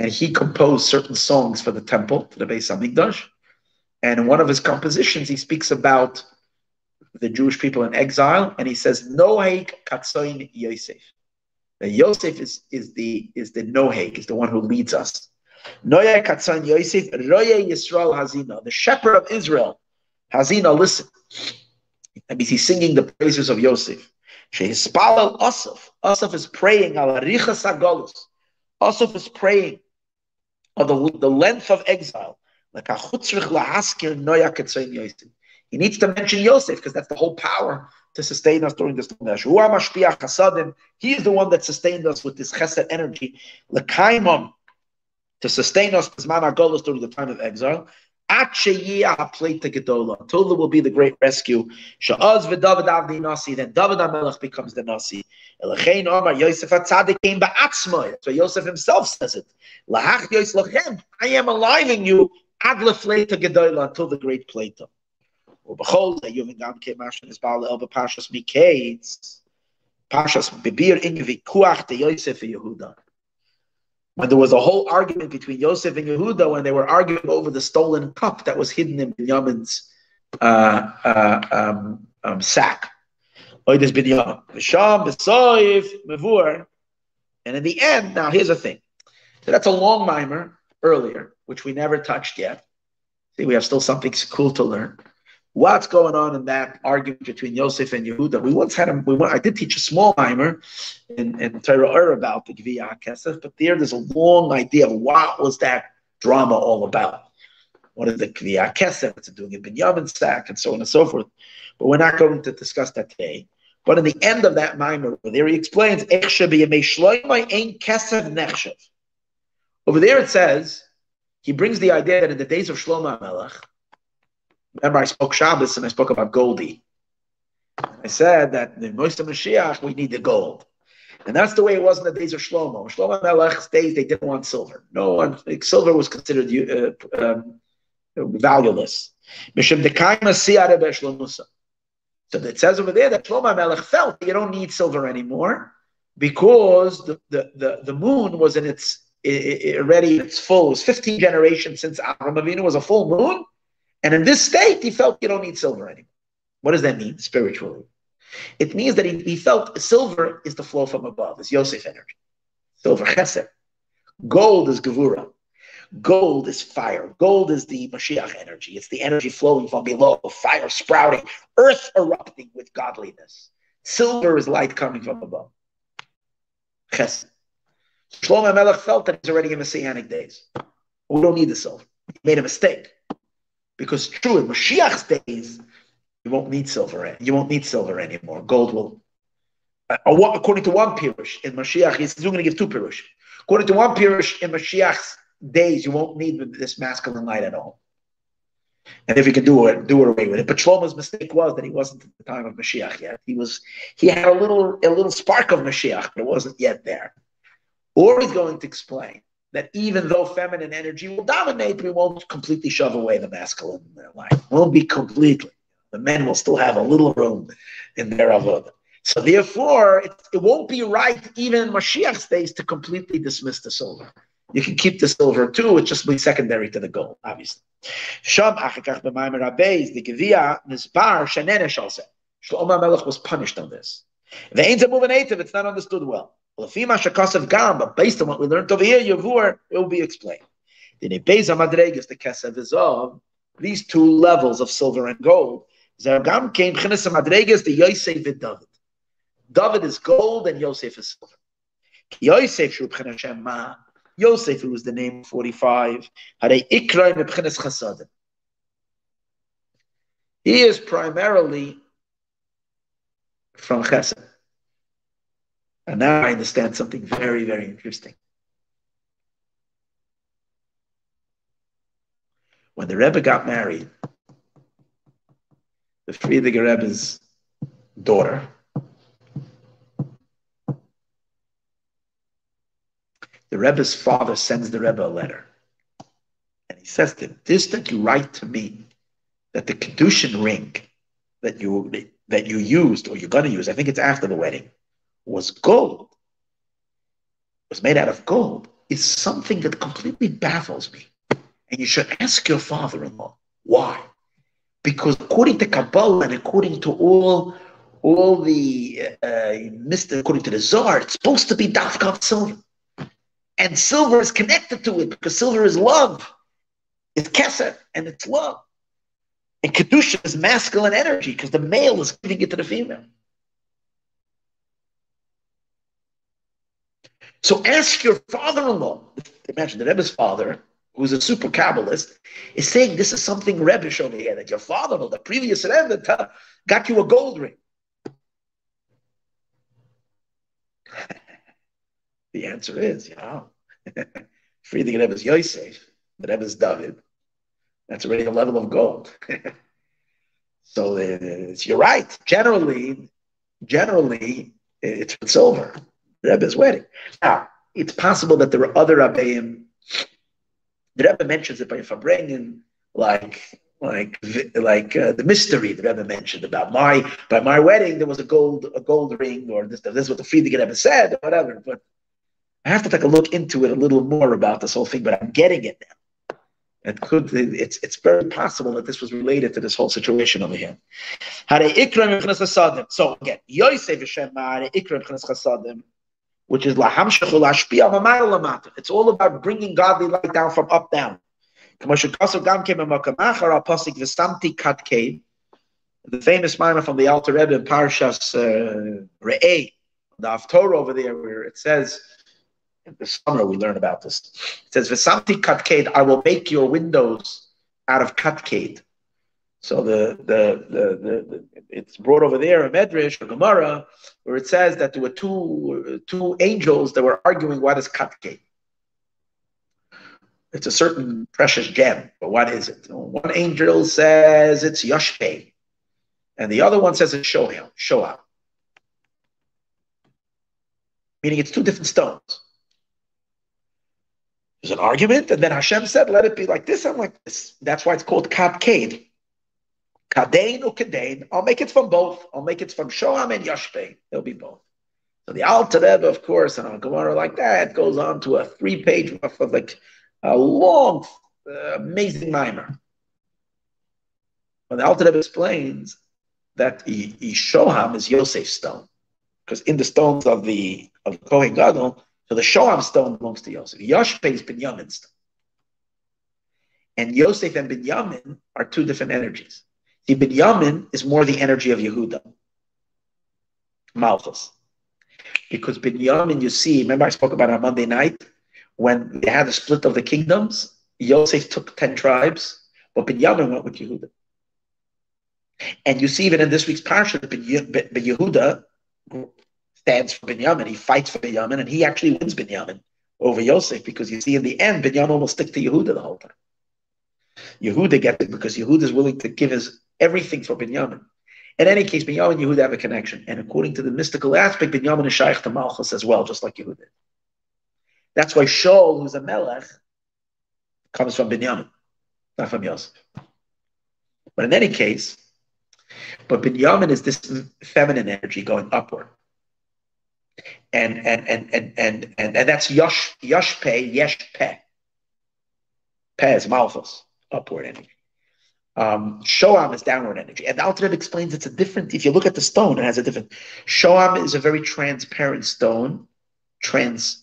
and he composed certain songs for the temple, for the Beis Hamikdash. And in one of his compositions, he speaks about the Jewish people in exile, and he says, Nohek Katsoin Yosef. That Yosef is, is the is the Nohek, is the one who leads us. Nohek Katsoin Yosef, Roye Yisrael Hazina, the shepherd of Israel. Hazina, listen. That means he's singing the praises of Yosef. Shehispalal Asaf. Asaf is praying, Al Sagolus. Asaf is praying of the, the length of exile. He needs to mention Yosef because that's the whole power to sustain us during this time. He is the one that sustained us with this chesed energy to sustain us as man our goal is during the time of exile. Tula will be the great rescue. Sha'az v'David avdi nasi. Then David HaMelech becomes the nasi. Elachein Omar Yosef HaTzadik ba'atzmoi. That's what Yosef himself says it. Lahach Yosef lachem. I am alive in you. Ad lefleita gedola until the great plata. Ubachol yuvin gam ke mashin is ba'al elba pashas mikates. Pashas bibir in yuvikuach de Yosef Yehuda when there was a whole argument between Yosef and Yehuda when they were arguing over the stolen cup that was hidden in Binyamin's uh, uh, um, um, sack. And in the end, now here's the thing. So that's a long maamar earlier, which we never touched yet. See, we have still something cool to learn. What's going on in that argument between Yosef and Yehuda? We once had a, we, went, I did teach a small maamar in, in Torah about the Gviya Kesef, but there there's a long idea of what was that drama all about. What is the Gviya Kesef? What's it doing in Binyamin Sack and so on and so forth. But we're not going to discuss that today. But in the end of that maamar, there he explains, Over there it says, he brings the idea that in the days of Shlomo Melech, Remember, I spoke Shabbos and I spoke about Goldie. I said that in most of Mashiach, we need the gold. And that's the way it was in the days of Shlomo. Shlomo Melech's days, they didn't want silver. No one, like, silver was considered uh, um, valueless. So it says over there that Shlomo Melech felt you don't need silver anymore because the, the, the, the moon was in its it, it already its full. It was 15 generations since Avram Avinu was a full moon. And in this state, he felt you don't need silver anymore. What does that mean spiritually? It means that he, he felt silver is the flow from above, it's Yosef energy. Silver chesed. Gold is gevura. Gold is fire. Gold is the Mashiach energy. It's the energy flowing from below, fire sprouting, earth erupting with godliness. Silver is light coming from above. Chesed. Shlomo Melech felt that he's already in Messianic days. We don't need the silver. He made a mistake. Because true, in Mashiach's days, you won't need silver. You won't need silver anymore. Gold will. Uh, according to one pirush in Mashiach, he's going to give two pirush. According to one pirush in Mashiach's days, you won't need this masculine light at all. And if you can do it, do it away with it. But Shlomo's mistake was that he wasn't at the time of Mashiach yet. He was he had a little a little spark of Mashiach, but it wasn't yet there. Or he's going to explain that even though feminine energy will dominate, we won't completely shove away the masculine in their life. Won't be completely. The men will still have a little room in their avodah. So therefore, it, it won't be right even in Mashiach's days to completely dismiss the silver. You can keep the silver too, it just be secondary to the gold, obviously. Sham achikach rabbeis, the gevia shalse. Shlomo Melech was punished on this. The ain't a moving it's not understood well. But based on what we learned over here, Yavur, it will be explained. The the Kesev Izov, these two levels of silver and gold, Zergam came Chenes Madregas, the Yosef and David. David is gold and Yosef is silver. Yosef. Yosef, who was the name 45, had a Ikra Mebchenes Chasadim. He is primarily from Chesed. And now I understand something very, very interesting. When the Rebbe got married, the Frierdiker Rebbe's daughter, the Rebbe's father sends the Rebbe a letter. And he says to him, This that you write to me, that the Kedushin ring that you that you used or you're gonna use, I think it's after the wedding, was gold. Was made out of gold. is something that completely baffles me. And you should ask your father-in-law why. Because according to Kabbalah and according to all all the uh, mystic, according to the Zohar, it's supposed to be Dafka silver. And silver is connected to it because silver is love. It's kesef and it's love. And Kedusha is masculine energy because the male is giving it to the female. So ask your father-in-law. Imagine the Rebbe's father, who's a super Kabbalist, is saying this is something Rebbe over here, that your father-in-law, the previous Rebbe, got you a gold ring. the answer is, you know, Frierdiker Rebbe's Yosef, the Rebbe's David. That's already a level of gold. so uh, you're right. Generally, generally, it's with silver. Rebbe's wedding. Now, it's possible that there were other Rebbeim. The Rebbe mentions it by farbrengen, like like like uh, the mystery the Rebbe mentioned about my by my wedding there was a gold a gold ring or this this is what the Frierdiker Rebbe said or whatever. But I have to take a look into it a little more about this whole thing. But I'm getting it now. It could it's it's very possible that this was related to this whole situation over here. So again, Yosef Hashem Ikram which is laham It's all about bringing godly light down from up down. The famous maamar from the Alter Rebbe in Parshas uh, Re'eh, the Haftorah over there, where it says, in the summer we learn about this. It says, V'samti katked, I will make your windows out of katked. So the, the, the, the, it's brought over there a Medrash, a Gemara, where it says that there were two, two angels that were arguing what is Katke. It's a certain precious gem, but what is it? One angel says it's Yashpe, and the other one says it's Shoham, Shoah. Meaning it's two different stones. There's an argument, and then Hashem said, let it be like this and like this. That's why it's called Katkade. Kadain or Kadain. I'll make it from both. I'll make it from Shoham and Yashpe. They'll be both. So the Alter Rebbe, of course, and a Gemara like that goes on to a three-page, like a long, uh, amazing maamar. But the Alter Rebbe explains that Shoham is Yosef's stone, because in the stones of the of Kohen Gadol, so the Shoham stone belongs to Yosef. Yashpe is Binyamin's stone. And Yosef and Binyamin are two different energies. The Binyamin is more the energy of Yehuda, Malchus. Because Binyamin, you see, remember I spoke about on Monday night when they had the split of the kingdoms. Yosef took ten tribes, but Binyamin went with Yehuda. And you see even in this week's parsha, Ben Yehuda stands for Binyamin. He fights for Binyamin, and he actually wins Binyamin over Yosef because you see in the end, Binyamin will stick to Yehuda the whole time. Yehuda gets it because Yehuda is willing to give his everything for Binyamin. In any case, Binyamin and Yehuda have a connection. And according to the mystical aspect, Binyamin is Shaykh to Malchus as well, just like Yehuda. That's why Shaul, who's a Melech, comes from Binyamin, not from Yosef. But in any case, but Binyamin is this feminine energy going upward. And and and and and and, and that's Yosh Yoshpe, Yeshpe. Pe is Malchus, upward energy. Um, Shoam is downward energy. And Alter explains it's a different, if you look at the stone, it has a different. Shoam is a very transparent stone, trans,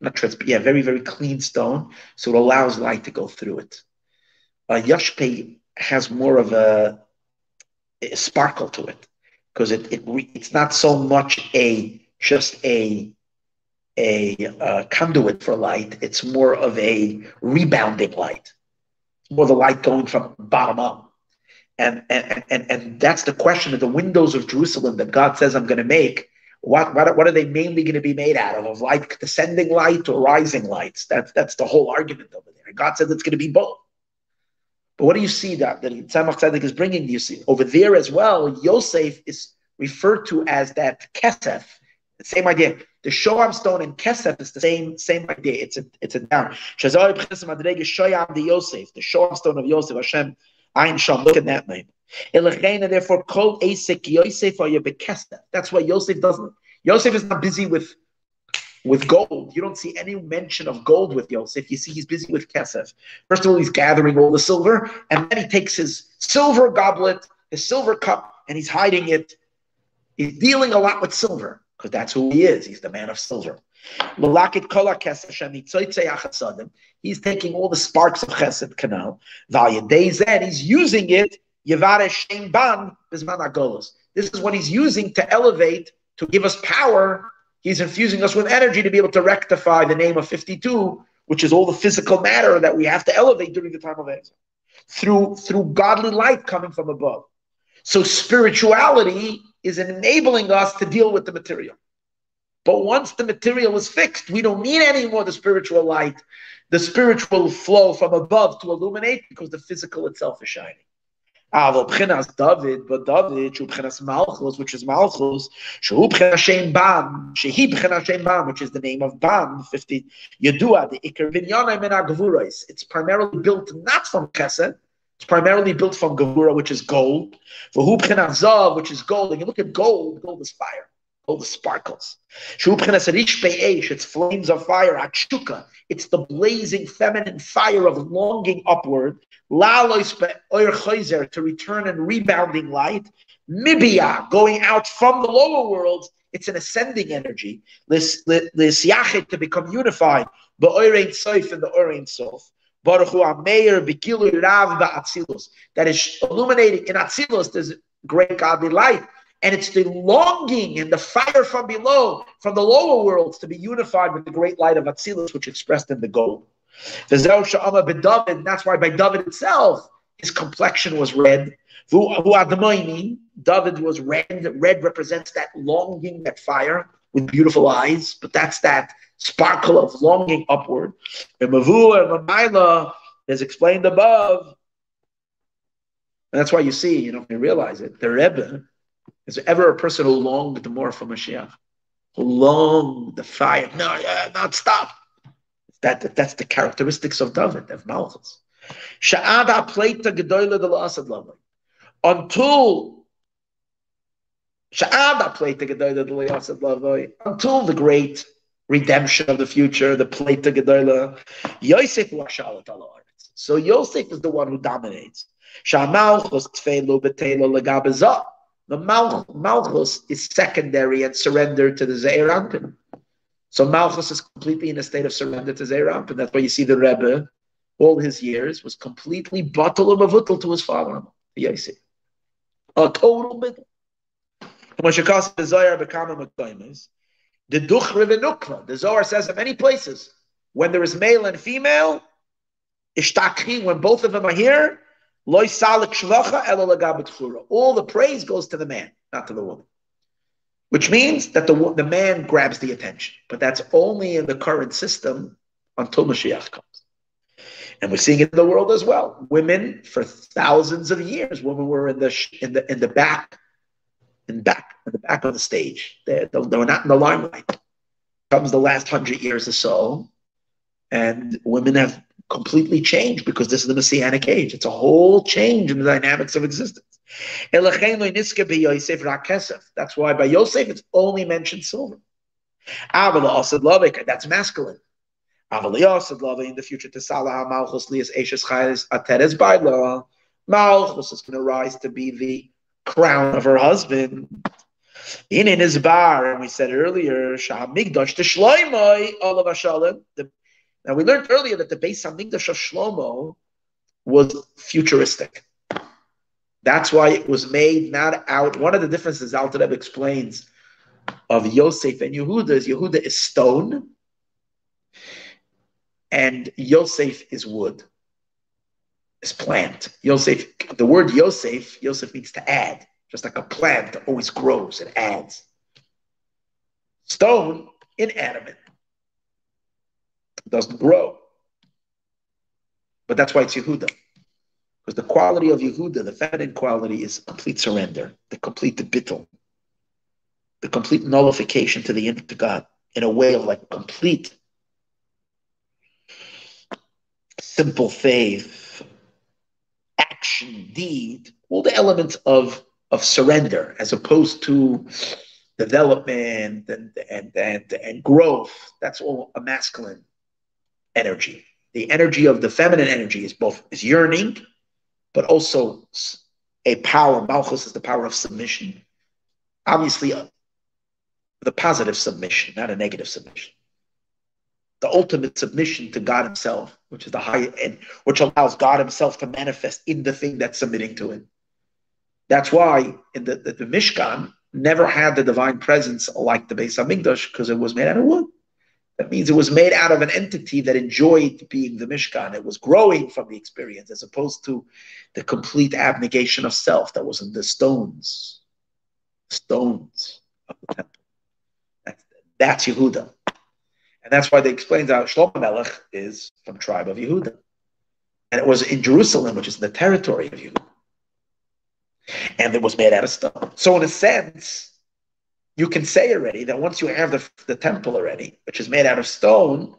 not trans, but yeah, very, very clean stone. So it allows light to go through it. Uh, Yashpe has more of a, a sparkle to it because it, it it's not so much a just a a uh, conduit for light. It's more of a rebounding light more the light going from bottom up. And, and, and, and that's the question of the windows of Jerusalem that God says I'm going to make. What, what, what are they mainly going to be made out of? Of light, descending light or rising lights? That's, that's the whole argument over there. God says it's going to be both. But what do you see that, that Tzemach Tzedek is bringing? You see over there as well, Yosef is referred to as that kesef, same idea. The Shoam stone and Kesef is the same same idea. It's a it's a down. Shazar Shoyam the Yosef, the Shoam stone of Yosef Hashem Ein Sham. Look at that name. Therefore, called Asik Yosef or. That's why Yosef doesn't. Yosef is not busy with with gold. You don't see any mention of gold with Yosef. You see he's busy with kesef. First of all, he's gathering all the silver, and then he takes his silver goblet, his silver cup, and he's hiding it. He's dealing a lot with silver because that's who he is. He's the man of silver. He's taking all the sparks of chesed canal. Then he's using it. This is what he's using to elevate, to give us power He's infusing us with energy to be able to rectify the name of 52, which is all the physical matter that we have to elevate during the time of exile, through, through godly light coming from above. So spirituality is enabling us to deal with the material. But once the material is fixed, we don't need anymore the spiritual light, the spiritual flow from above to illuminate because the physical itself is shining. Aval David, but David, shu Malchus, which is Malchus, shu Bam, Bam, which is the name of Bam, 50, Yedua, the Iker Vinyanay min It's primarily built not from Chesed, it's primarily built from gevura, which is gold. For hubchenazav, which is gold. And you look at gold, gold is fire. Gold is sparkles. It's flames of fire. Achuka. It's the blazing feminine fire of longing upward. To return and rebounding light. Mibia, going out from the lower worlds, it's an ascending energy. This yachid to become unified, the Oirein Sof and the orient Sof. Baruch Hu Ameir Bikilu Rav Ba'atzilus. That is illuminating in Atzilus. There's great godly light. And it's the longing and the fire from below, from the lower worlds, to be unified with the great light of Atzilus, which expressed in the gold. That's why by David itself, his complexion was red. David was red. Red represents that longing, that fire with beautiful eyes, but that's that sparkle of longing upward. And Mavu and Mamaila is explained above. And that's why you see, you know, you realize it, the Rebbe is ever a person who longed more for Mashiach? Who longed the fire? No, yeah, not stop. That, that's the characteristics of David, of Malchus. Sha'ada pleita gedoyle de la'asad. Until Sha'ada pleita gedoyle de la'asad. Until the great redemption of the future, the pleita gedoyle. Yosef So Yosef is the one who dominates. The Malchus is secondary and surrendered to the Zeir Anpin. So Malchus is completely in a state of surrender to Zeir Anpin. That's why you see the Rebbe, all his years, was completely batal of a vutl to his father. Yosef. A total bittul. The Zohar The Zohar says in many places, when there is male and female, Ishtakhi, when both of them are here, all the praise goes to the man, not to the woman. Which means that the, the man grabs the attention. But that's only in the current system until Mashiach comes. And we're seeing it in the world as well. Women, for thousands of years, women were in the in the in the back, in back, in the back of the stage. They, they were not in the limelight. Comes the last hundred years or so, and women have completely changed because this is the messianic age. It's a whole change in the dynamics of existence. That's why by Yosef it's only mentioned silver. That's masculine. In the future. Malchus is going to rise to be the crown of her husband. In in his bar, and we said earlier, Shahmigdash to Shloimoi, all of now we learned earlier that the Beis Hamikdash of Shlomo was futuristic. That's why it was made not out. One of the differences Alter Rebbe explains of Yosef and Yehuda is Yehuda is stone, and Yosef is wood, is plant. Yosef, the word Yosef, Yosef means to add, just like a plant that always grows and adds. Stone, inanimate doesn't grow. But that's why it's Yehuda. Because the quality of Yehuda, the feminine quality, is complete surrender, the complete debittal, the complete nullification to the to God in a way of like complete simple faith, action, deed, all the elements of, of surrender, as opposed to development and, and, and, and growth. That's all a masculine energy. The energy of the feminine energy is both is yearning, but also a power. Malchus is the power of submission. Obviously, uh, the positive submission, not a negative submission. The ultimate submission to God Himself, which is the high end, which allows God Himself to manifest in the thing that's submitting to Him. That's why in the, the, the Mishkan never had the divine presence like the Beis Hamikdash because it was made out of wood. That means it was made out of an entity that enjoyed being the Mishkan. It was growing from the experience as opposed to the complete abnegation of self that was in the stones. Stones of the temple. That's, that's Yehuda. And that's why they explain how Shlomo Melech is from tribe of Yehuda. And it was in Jerusalem, which is the territory of Yehuda. And it was made out of stone. So in a sense, you can say already that once you have the, the temple already, which is made out of stone,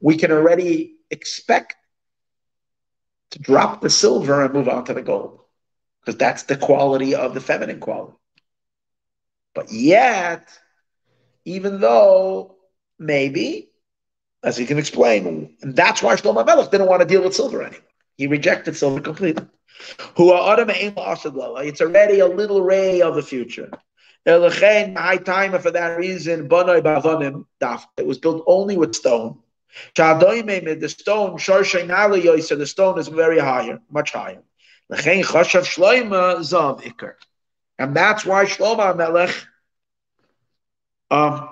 we can already expect to drop the silver and move on to the gold because that's the quality of the feminine quality. But yet, even though maybe, as he can explain, and that's why Shlomo Melech didn't want to deal with silver anymore. He rejected silver completely. It's already a little ray of the future. High time for that reason, it was built only with stone. The stone, the stone is very higher, much higher. And that's why Shlomo Melech um,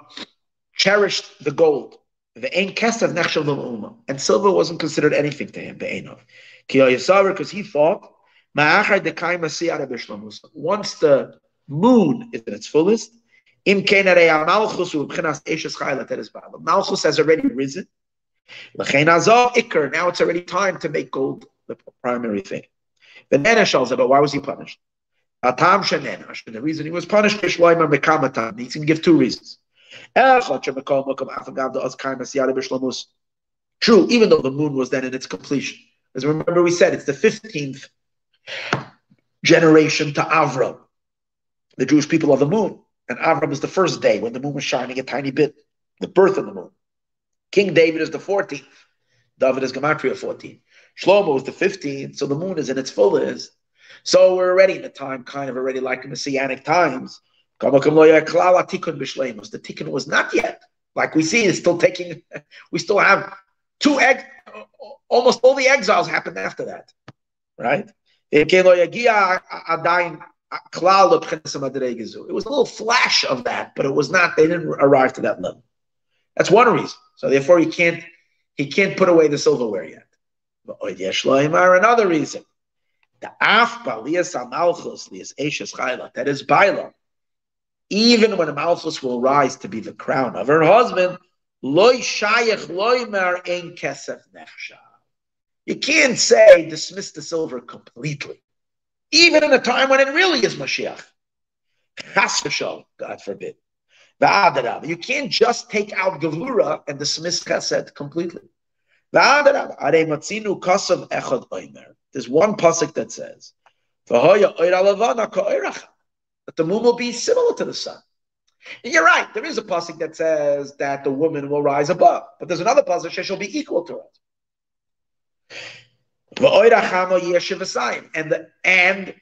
cherished the gold. The nechshel and silver wasn't considered anything to him. Because he thought, once the moon is in its fullest. Malchus has already risen. Now it's already time to make gold the primary thing. The but why was he punished? The reason he was punished is He can give two reasons. True, even though the moon was then in its completion. As remember, we said it's the 15th generation to Avram the Jewish people of the moon. And Avram is the first day when the moon was shining a tiny bit, the birth of the moon. King David is the 14th. David is Gematria 14. Shlomo is the 15th, so the moon is in its fullest. So we're already in the time, kind of already like messianic times. The tikkun was not yet. Like we see, it's still taking, we still have two eggs, almost all the exiles happened after that, right? It was a little flash of that, but it was not. They didn't arrive to that level. That's one reason. So therefore, he can't he can't put away the silverware yet. But another reason. The chayla. That is baila. Even when a malchus will rise to be the crown of her husband, loy shayach loy mer ein kesef. You can't say dismiss the silver completely even in a time when it really is Mashiach. God forbid. You can't just take out Gevura and dismiss Chesed completely. There's one pasuk that says, that the moon will be similar to the sun. And you're right, there is a pasuk that says that the woman will rise above, but there's another pasuk that she'll be equal to it. And the and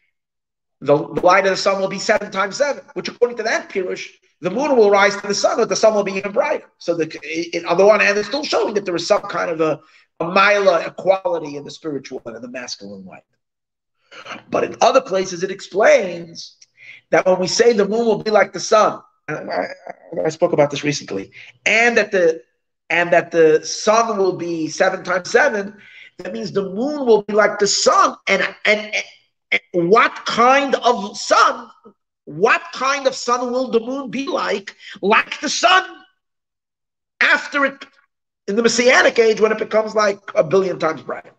the, light of the sun will be seven times seven, which according to that Pirush, the moon will rise to the sun, but the sun will be even brighter. So the, on the one hand, it's still showing that there is some kind of a, a mila equality in the spiritual and in the masculine light. But in other places, it explains that when we say the moon will be like the sun, I, I spoke about this recently, and that the and that the sun will be seven times seven, that means the moon will be like the sun. And, and, and what kind of sun? What kind of sun will the moon be like? Like the sun after it, in the Messianic age, when it becomes like a billion times brighter.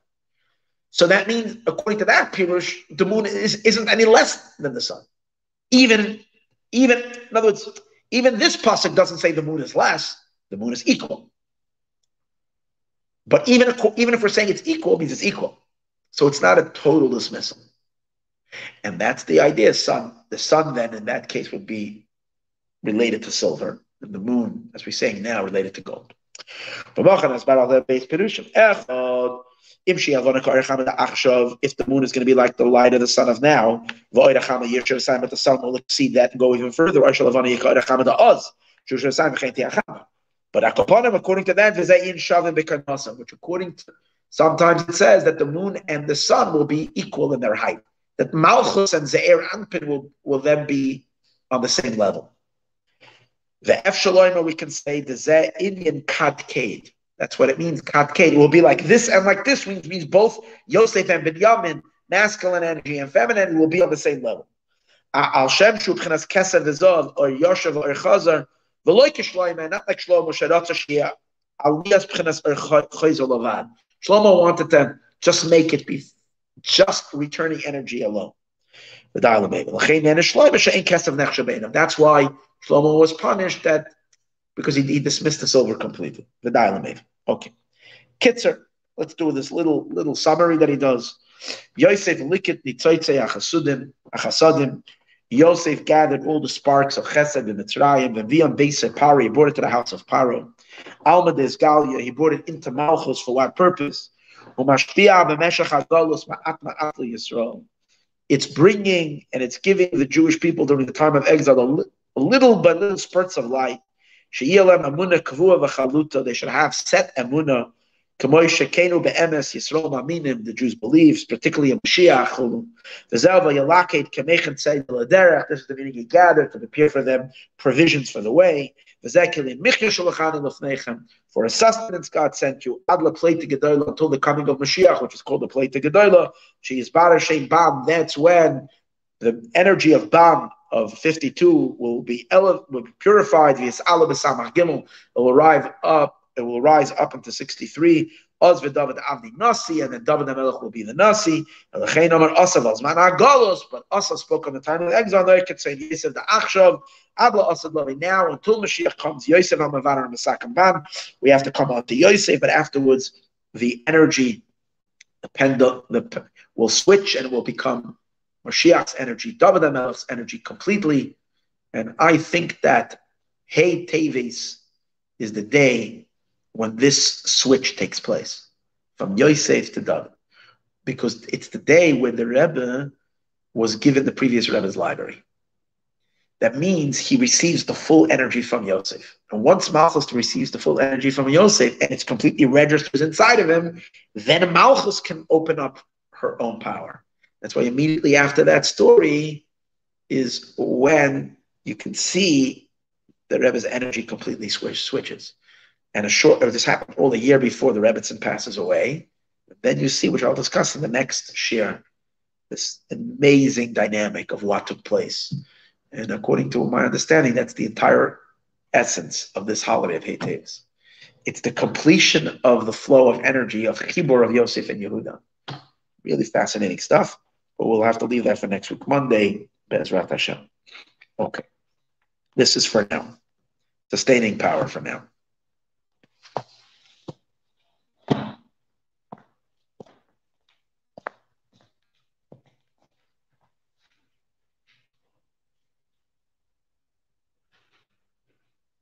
So that means, according to that Pirush, the moon is, isn't any less than the sun. Even, even, in other words, even this pasuk doesn't say the moon is less, the moon is equal. But even if, even if we're saying it's equal, it means it's equal. So it's not a total dismissal. And that's the idea, sun. The sun then in that case would be related to silver, and the moon, as we're saying now, related to gold. If the moon is going to be like the light of the sun of now, but the sun will exceed that and go even further. But according to that, which according to sometimes it says that the moon and the sun will be equal in their height. That Malchus and Zeir Anpin will, will then be on the same level. The F Shaloima, we can say the Indian Kadkade. That's what it means. Kadkade will be like this and like this, which means both Yosef and Binyamin, masculine energy and feminine, will be on the same level. Al Shem Shu B'chinas Keser V'Zov or Yoshev or Chazar V'loy Kishloima, not like Shlomo Shia or. Shlomo wanted to just make it be just returning energy alone. That's why Shlomo was punished that because he, he dismissed the silver completely. The dilemma. Okay. Kitzer, let's do this little little summary that he does. Yosef likit nitzoytzei achasudim achasadim. Yosef gathered all the sparks of Chesed and Mitzrayim, and Vion Beise Paro, he brought it to the house of Paro. Alma des Galia, he brought it into Malchus for what purpose? It's bringing and it's giving the Jewish people during the time of exile a, little by little spurts of light. They should have set emunah the Jews believe, particularly in Mashiach. This is the meaning he gathered to prepare for them provisions for the way. For a sustenance God sent you until the coming of Mashiach, which is called the plate Gedolah. She is. That's when the energy of Bam of 52 will be, ele- will be purified. It will arrive up it will rise up into 63. Oz v'David Avni Nasi, and then David HaMelech will be the Nasi. And the Chein Amar Asa v'Azman Agalos, but Asa spoke on the time of the exile. Could say Yosef the Achshav, Abla Asa Lavi. Now, until Mashiach comes, Yosef HaMavar and we have to come out to Yosef, but afterwards, the energy, the pendulum, the, will switch and it will become Mashiach's energy, David HaMelech's energy completely. And I think that Hey Teves is the day when this switch takes place from Yosef to David, because it's the day when the Rebbe was given the previous Rebbe's library. That means he receives the full energy from Yosef. And once Malchus receives the full energy from Yosef and it's completely registers inside of him, then Malchus can open up her own power. That's why immediately after that story is when you can see the Rebbe's energy completely switch, switches and a short, this happened all the year before the Rebbetzin passes away. Then you see, which I'll discuss in the next share, this amazing dynamic of what took place. And according to my understanding, that's the entire essence of this holiday of Hey Teves. It's the completion of the flow of energy of Chibur of Yosef and Yehuda. Really fascinating stuff, but we'll have to leave that for next week, Monday, Bezrat Hashem. Okay. This is for now. Sustaining power for now.